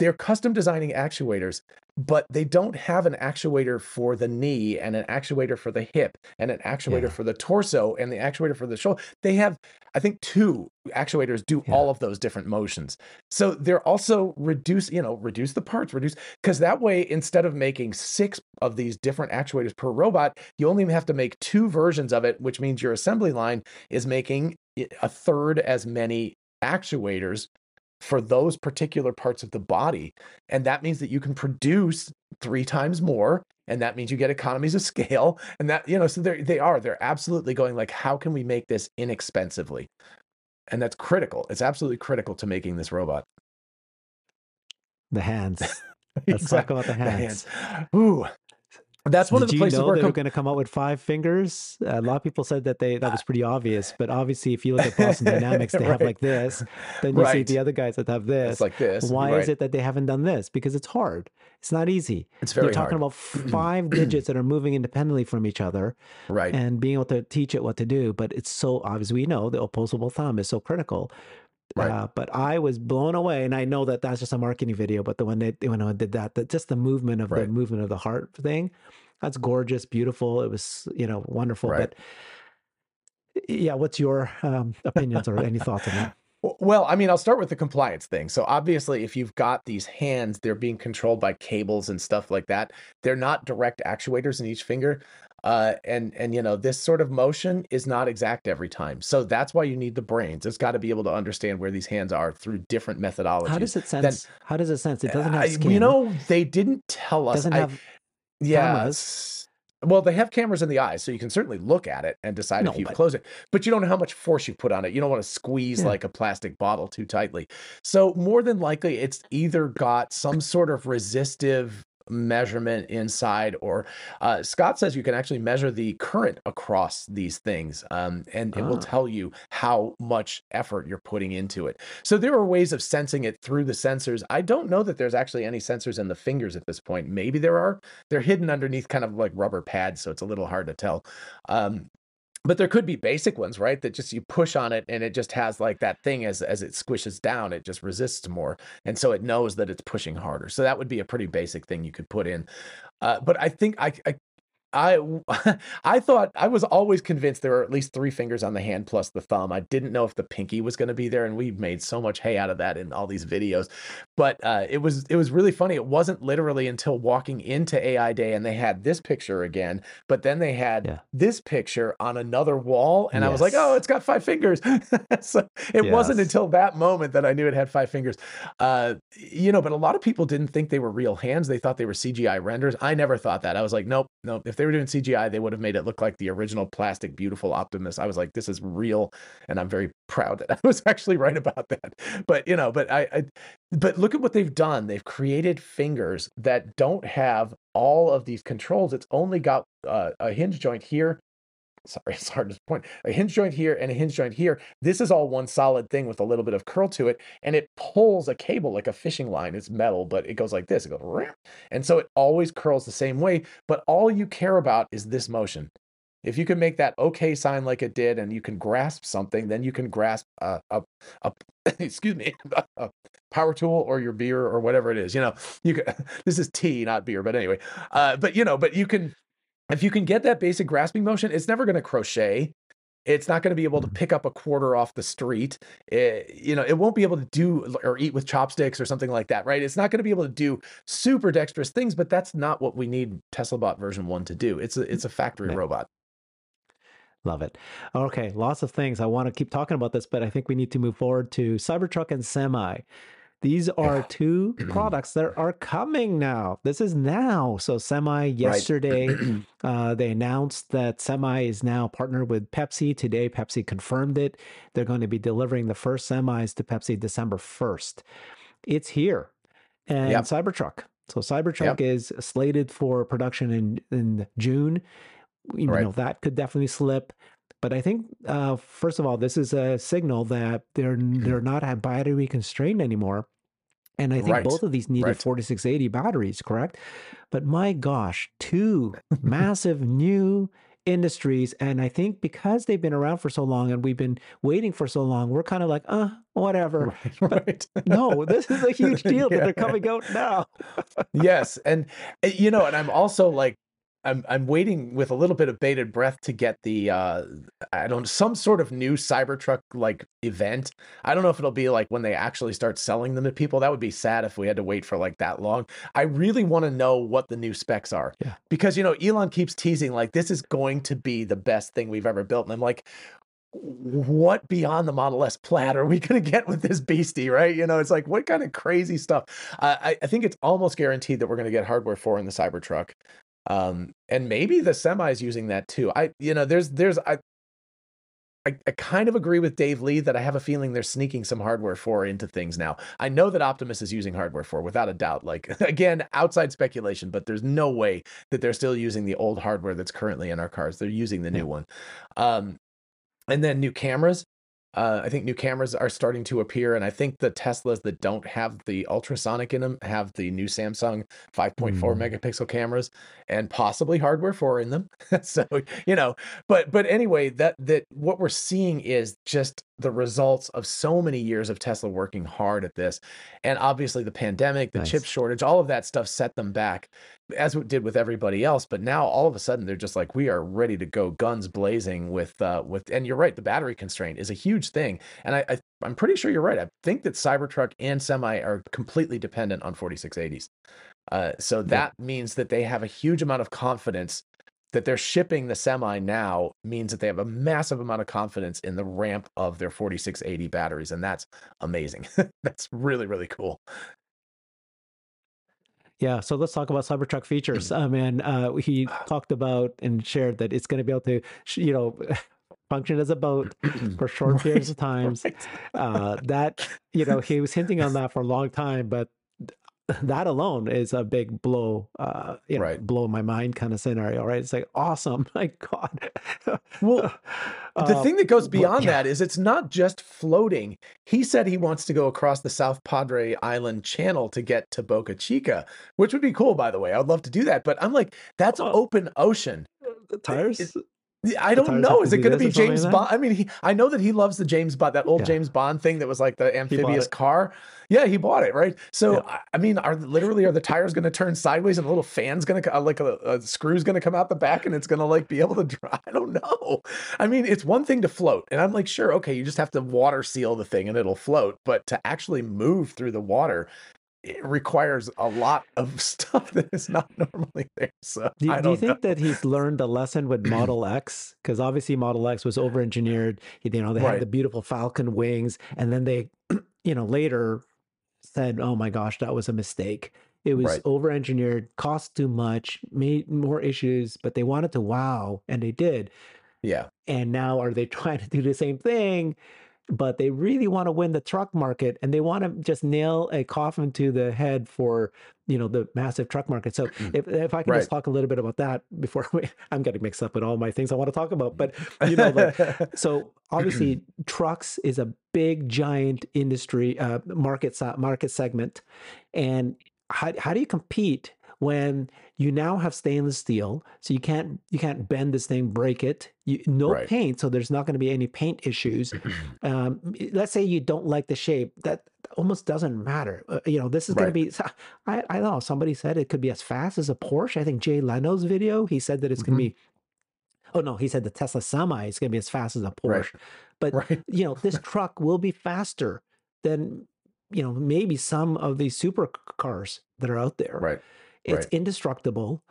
they're custom designing actuators, but they don't have an actuator for the knee and an actuator for the hip and an actuator Yeah. for the torso and the actuator for the shoulder. They have, I think, two actuators do Yeah. all of those different motions. So they're also reduce, you know, reduce the parts, reduce because that way, instead of making six of these different actuators per robot, you only have to make two versions of it, which means your assembly line is making a third as many actuators for those particular parts of the body. And that means that you can produce three times more. And that means you get economies of scale. And that, you know, so they're, they are, they're absolutely going like, how can we make this inexpensively? And that's critical. It's absolutely critical to making this robot. The hands. Let's talk about the hands. Ooh, That's one Did of the you places know where they com- were going to come out with five fingers? A lot of people said that they that was pretty obvious, but obviously, if you look at Boston Dynamics, they have like this. Then you see the other guys that have this. it's like this. Why right. is it that they haven't done this? Because it's hard. It's not easy. It's very. You're talking hard. about five digits that are moving independently from each other right. and being able to teach it what to do. But it's so obvious. We know the opposable thumb is so critical. Right. Uh, but I was blown away, and I know that that's just a marketing video. But the when they when I did that, that just the movement of the movement of the heart thing, that's gorgeous, beautiful. It was you know wonderful. Right. But yeah, what's your um, opinions or any thoughts on that? Well, I mean, I'll start with the compliance thing. So obviously, if you've got these hands, they're being controlled by cables and stuff like that. They're not direct actuators in each finger. Uh, and and you know this sort of motion is not exact every time. So that's why you need the brains. It's got to be able to understand where these hands are through different methodologies. How does it sense? how does it sense? It doesn't have I- skin. You know, they didn't tell us. doesn't I- have Yes. Well, they have cameras in the eyes, so you can certainly look at it and decide No, if you but- close it. But you don't know how much force you put on it. You don't want to squeeze Yeah. like a plastic bottle too tightly. So more than likely, it's either got some sort of resistive measurement inside, or uh, Scott says you can actually measure the current across these things, um, and it will Ah. tell you how much effort you're putting into it. So there are ways of sensing it through the sensors. I don't know that there's actually any sensors in the fingers at this point. Maybe there are. They're hidden underneath kind of like rubber pads, so it's a little hard to tell. Um, but there could be basic ones, right? That just you push on it and it just has like that thing as as it squishes down, it just resists more, and so it knows that it's pushing harder. So that would be a pretty basic thing you could put in. Uh, but I think I, I I I thought I was always convinced there were at least three fingers on the hand plus the thumb. I didn't know if the pinky was going to be there, and we've made so much hay out of that in all these videos. But uh, it was it was really funny. It wasn't literally until walking into AI Day and they had this picture again, but then they had Yeah. this picture on another wall, and I was like, oh, it's got five fingers. so it wasn't until that moment that I knew it had five fingers. Uh, you know, but a lot of people didn't think they were real hands. They thought they were CGI renders. I never thought that. I was like, nope, nope. If they were doing CGI, they would have made it look like the original plastic, beautiful Optimus. I was like, this is real, and I'm very proud that I was actually right about that. But you know, but I, I but look at what they've done. They've created fingers that don't have all of these controls. It's only got uh, a hinge joint here. Sorry, it's hard to point. A hinge joint here and a hinge joint here. This is all one solid thing with a little bit of curl to it, and it pulls a cable like a fishing line. It's metal, but it goes like this. It goes, and so it always curls the same way. But all you care about is this motion. If you can make that okay sign like it did, and you can grasp something, then you can grasp a, a, a excuse me, a power tool or your beer or whatever it is. You know, you can. This is tea, not beer, but anyway. Uh, but you know, but you can, if you can get that basic grasping motion, it's never going to crochet. It's not going to be able to mm. pick up a quarter off the street. It, you know, it won't be able to do or eat with chopsticks or something like that, right? It's not going to be able to do super dexterous things, but that's not what we need TeslaBot version one to do. It's a it's a factory robot. Love it. Okay, lots of things. I want to keep talking about this, but I think we need to move forward to Cybertruck and Semi. These are Yeah. two products that are coming now. This is now. So Semi yesterday, uh, they announced that Semi is now partnered with Pepsi. Today, Pepsi confirmed it. They're going to be delivering the first semis to Pepsi December first. It's here, and Yep. Cybertruck. So Cybertruck is slated for production in in June. You Right. know that could definitely slip. But I think, uh, first of all, this is a signal that they're they're not battery constrained anymore. And I think Right. both of these needed Right. 4680 batteries, correct? But my gosh, two massive new industries. And I think because they've been around for so long and we've been waiting for so long, we're kind of like, uh, whatever. Right. right. No, this is a huge deal that they're coming out now. yes, and uh, you know, and I'm also like, I'm I'm waiting with a little bit of bated breath to get the uh I don't some sort of new Cybertruck like event. I don't know if it'll be like when they actually start selling them to people. That would be sad if we had to wait for like that long. I really want to know what the new specs are. Yeah. Because you know, Elon keeps teasing like this is going to be the best thing we've ever built. And I'm like, what beyond the Model S Plaid are we going to get with this beastie, right? You know, it's like, what kind of crazy stuff? Uh, I, I think it's almost guaranteed that we're going to get hardware 4 in the Cybertruck. Um, and maybe the semi is using that too. I, you know, there's, there's, I, I, I, kind of agree with Dave Lee that I have a feeling they're sneaking some hardware 4 into things now. I know that Optimus is using hardware 4 without a doubt. Like again, outside speculation, but there's no way that they're still using the old hardware that's currently in our cars. They're using the new one. Um, and then new cameras. Uh, I think new cameras are starting to appear, and I think the Teslas that don't have the ultrasonic in them have the new Samsung 5.4 mm. megapixel cameras and possibly hardware four in them. so you know, but but anyway, that that what we're seeing is just the results of so many years of Tesla working hard at this, and obviously the pandemic, the nice. chip shortage, all of that stuff set them back as it did with everybody else. But now all of a sudden they're just like, we are ready to go guns blazing with uh with and you're right, the battery constraint is a huge thing. And I, I I'm pretty sure you're right. I think that Cybertruck and Semi are completely dependent on 4680s. Uh, so that means that they have a huge amount of confidence that they're shipping the semi now means that they have a massive amount of confidence in the ramp of their 4680 batteries and that's amazing that's really really cool yeah, so let's talk about Cybertruck features. I mean, uh, he talked about and shared that it's going to be able to, you know, function as a boat for short periods of times. Uh, that you know, he was hinting on that for a long time, but that alone is a big blow, uh, you know, right. blow my mind kind of scenario, right? It's like awesome, my God. well, the uh, thing that goes beyond yeah. that is it's not just floating. He said he wants to go across the South Padre Island Channel to get to Boca Chica, which would be cool, by the way. I would love to do that, but I'm like, that's open ocean. The tires. It, I don't know. Is it going to be James Bond? I mean, he, I know that he loves the James Bond, that old yeah. James Bond thing that was like the amphibious car. Yeah, he bought it, right? So, yeah. I mean, are literally are the tires going to turn sideways and a little fan's going to uh, like a, a screw's going to come out the back and it's going to like be able to drive? I don't know. I mean, it's one thing to float, and I'm like, sure, okay, you just have to water seal the thing and it'll float, but to actually move through the water, it requires a lot of stuff that is not normally there. So do, do you think know. that he's learned a lesson with Model X? Because obviously Model X was over engineered. You know, they right. had the beautiful Falcon wings, and then they, you know, later said, "Oh my gosh, that was a mistake." It was right. over engineered, cost too much, made more issues, but they wanted to wow, and they did. Yeah. And now are they trying to do the same thing? But they really want to win the truck market and they want to just nail a coffin to the head for you know the massive truck market so mm. if, if i can right. just talk a little bit about that before we, i'm getting mixed up with all my things i want to talk about but you know like, so obviously trucks is a big giant industry uh, market market segment and how, how do you compete when you now have stainless steel so you can't you can't bend this thing break it you, no right. paint so there's not going to be any paint issues um, let's say you don't like the shape that almost doesn't matter uh, you know this is right. going to be I, I don't know somebody said it could be as fast as a porsche i think jay leno's video he said that it's mm-hmm. going to be oh no he said the tesla semi is going to be as fast as a porsche right. but you know this truck will be faster than you know maybe some of these supercars that are out there right it's right. indestructible.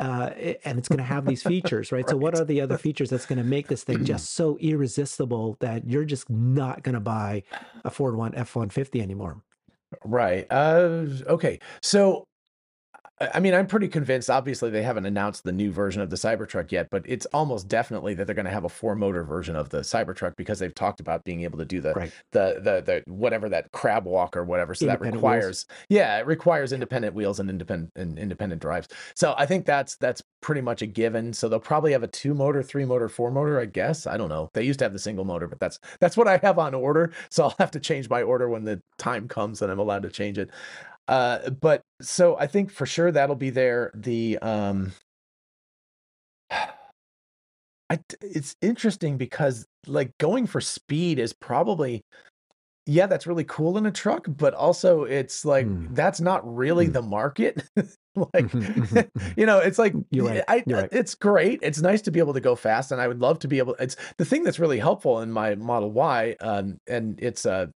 Uh, and it's going to have these features, right? right? So, what are the other features that's going to make this thing just so irresistible that you're just not going to buy a Ford One F one fifty anymore? Right. Uh, okay. So I mean, I'm pretty convinced. Obviously, they haven't announced the new version of the Cybertruck yet, but it's almost definitely that they're going to have a four motor version of the Cybertruck because they've talked about being able to do the right. the, the the whatever that crab walk or whatever. So that requires, wheels. yeah, it requires independent wheels and independent and independent drives. So I think that's that's pretty much a given. So they'll probably have a two motor, three motor, four motor. I guess I don't know. They used to have the single motor, but that's that's what I have on order. So I'll have to change my order when the time comes and I'm allowed to change it. Uh, but so I think for sure that'll be there. The um, I, it's interesting because like going for speed is probably yeah that's really cool in a truck but also it's like mm. that's not really mm. the market like mm-hmm, mm-hmm, you know it's like You're right. I, You're right. it's great it's nice to be able to go fast and i would love to be able it's the thing that's really helpful in my model y um, and it's uh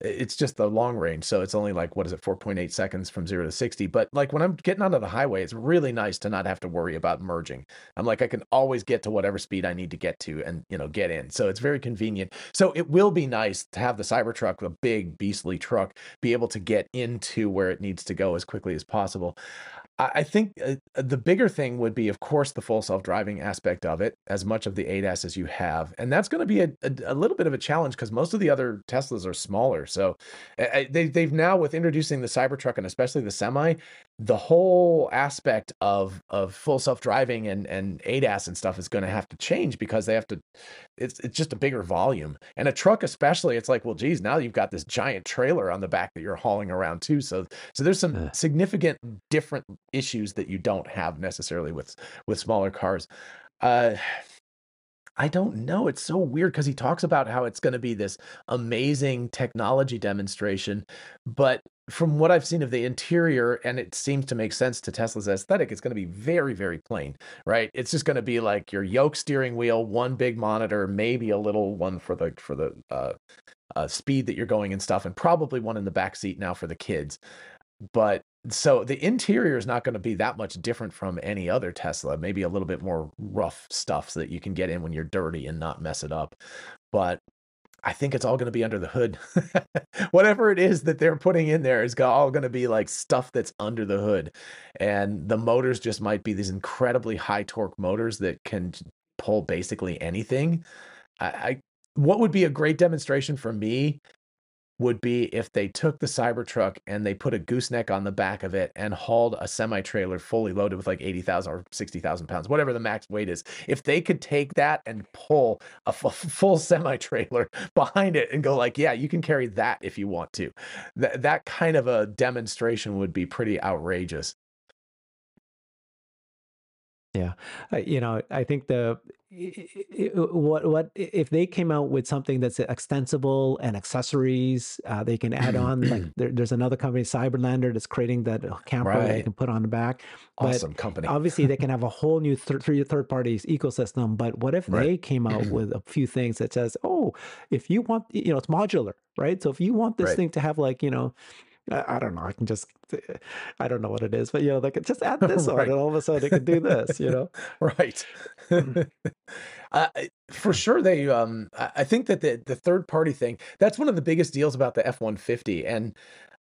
it's just the long range so it's only like what is it 4.8 seconds from 0 to 60 but like when i'm getting onto the highway it's really nice to not have to worry about merging i'm like i can always get to whatever speed i need to get to and you know get in so it's very convenient so it will be nice to have the cybertruck the big beastly truck be able to get into where it needs to go as quickly as possible I think uh, the bigger thing would be, of course, the full self-driving aspect of it, as much of the ADAS as you have, and that's going to be a, a, a, little bit of a challenge because most of the other Teslas are smaller. So uh, they they've now with introducing the Cybertruck and especially the Semi, the whole aspect of of full self-driving and and ADAS and stuff is going to have to change because they have to it's it's just a bigger volume. And a truck especially it's like, well geez, now you've got this giant trailer on the back that you're hauling around too. So so there's some significant significant issues that you don't have necessarily with with smaller cars. Uh I don't know. It's so weird because he talks about how it's going to be this amazing technology demonstration, but from what I've seen of the interior, and it seems to make sense to Tesla's aesthetic, it's going to be very, very plain, right? It's just going to be like your yoke steering wheel, one big monitor, maybe a little one for the for the uh, uh, speed that you're going and stuff, and probably one in the back seat now for the kids. But so the interior is not going to be that much different from any other Tesla. Maybe a little bit more rough stuff so that you can get in when you're dirty and not mess it up. But I think it's all going to be under the hood. Whatever it is that they're putting in there is all going to be like stuff that's under the hood. And the motors just might be these incredibly high torque motors that can pull basically anything. I, I what would be a great demonstration for me would be if they took the Cybertruck and they put a gooseneck on the back of it and hauled a semi trailer fully loaded with like 80,000 or 60,000 pounds, whatever the max weight is. If they could take that and pull a f- full semi trailer behind it and go, like, yeah, you can carry that if you want to, Th- that kind of a demonstration would be pretty outrageous. Yeah, you know, I think the what what if they came out with something that's extensible and accessories uh, they can add on like there, there's another company Cyberlandr that's creating that camper right. that they can put on the back awesome company obviously they can have a whole new th- three third parties ecosystem but what if right. they came out with a few things that says oh if you want you know it's modular right so if you want this right. thing to have like you know I, don't know. I can just, I don't know what it is, but you know, they can just add this right. on, and all of a sudden it can do this. You know, right? uh, for sure, they. Um, I think that the the third party thing that's one of the biggest deals about the F one fifty, and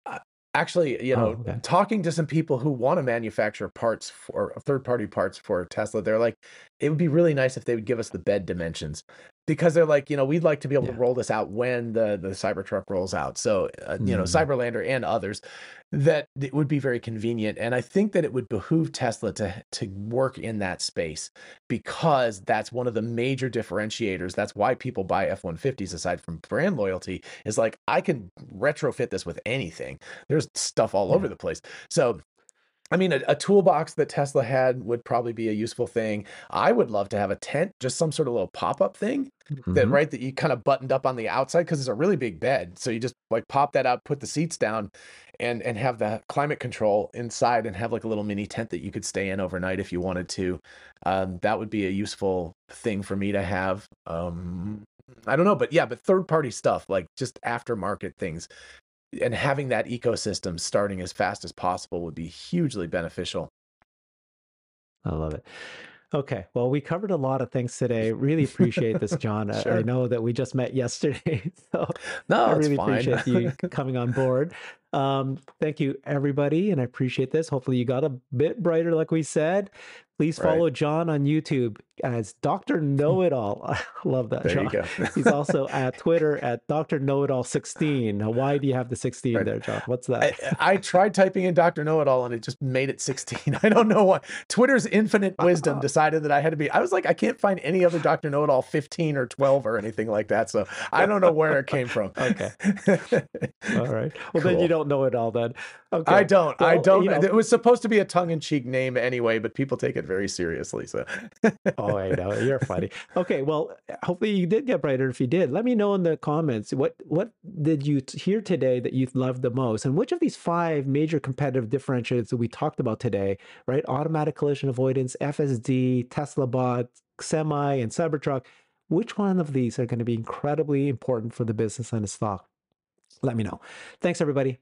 uh, actually, you know, oh, okay. talking to some people who want to manufacture parts for third party parts for Tesla, they're like, it would be really nice if they would give us the bed dimensions because they're like, you know, we'd like to be able yeah. to roll this out when the the Cybertruck rolls out. So, uh, mm. you know, mm. Cyberlandr and others, that it would be very convenient. And I think that it would behoove Tesla to to work in that space because that's one of the major differentiators. That's why people buy F150s aside from brand loyalty is like I can retrofit this with anything. There's stuff all yeah. over the place. So I mean, a, a, toolbox that Tesla had would probably be a useful thing. I would love to have a tent, just some sort of little pop up thing mm-hmm. that, right, that you kind of buttoned up on the outside because it's a really big bed. So you just like pop that up, put the seats down, and and have the climate control inside, and have like a little mini tent that you could stay in overnight if you wanted to. Um, that would be a useful thing for me to have. Um, I don't know, but yeah, but third party stuff like just aftermarket things and having that ecosystem starting as fast as possible would be hugely beneficial. I love it. Okay. Well, we covered a lot of things today. Really appreciate this, John. sure. I, know that we just met yesterday. So no, I really fine. appreciate you coming on board. Um, thank you, everybody. And I appreciate this. Hopefully, you got a bit brighter, like we said. Please follow right. John on YouTube as Dr. Know It All. I love that, there John. He's also at Twitter at Dr. Know It All 16. Now, why do you have the 16 right. there, John? What's that? I, I, tried typing in Dr. Know It All and it just made it 16. I don't know why. Twitter's infinite wisdom decided that I had to be. I was like, I can't find any other Dr. Know It All 15 or 12 or anything like that. So I don't know where it came from. okay. all right. Well, cool. then you don't know it all then. Okay. I don't. Well, I don't. You know, it was supposed to be a tongue in cheek name anyway, but people take it very seriously. So, oh, I know you're funny. Okay, well, hopefully you did get brighter. If you did, let me know in the comments what what did you hear today that you loved the most, and which of these five major competitive differentiators that we talked about today, right? Automatic collision avoidance, FSD, Tesla bot, semi, and Cybertruck. Which one of these are going to be incredibly important for the business and the stock? Let me know. Thanks, everybody.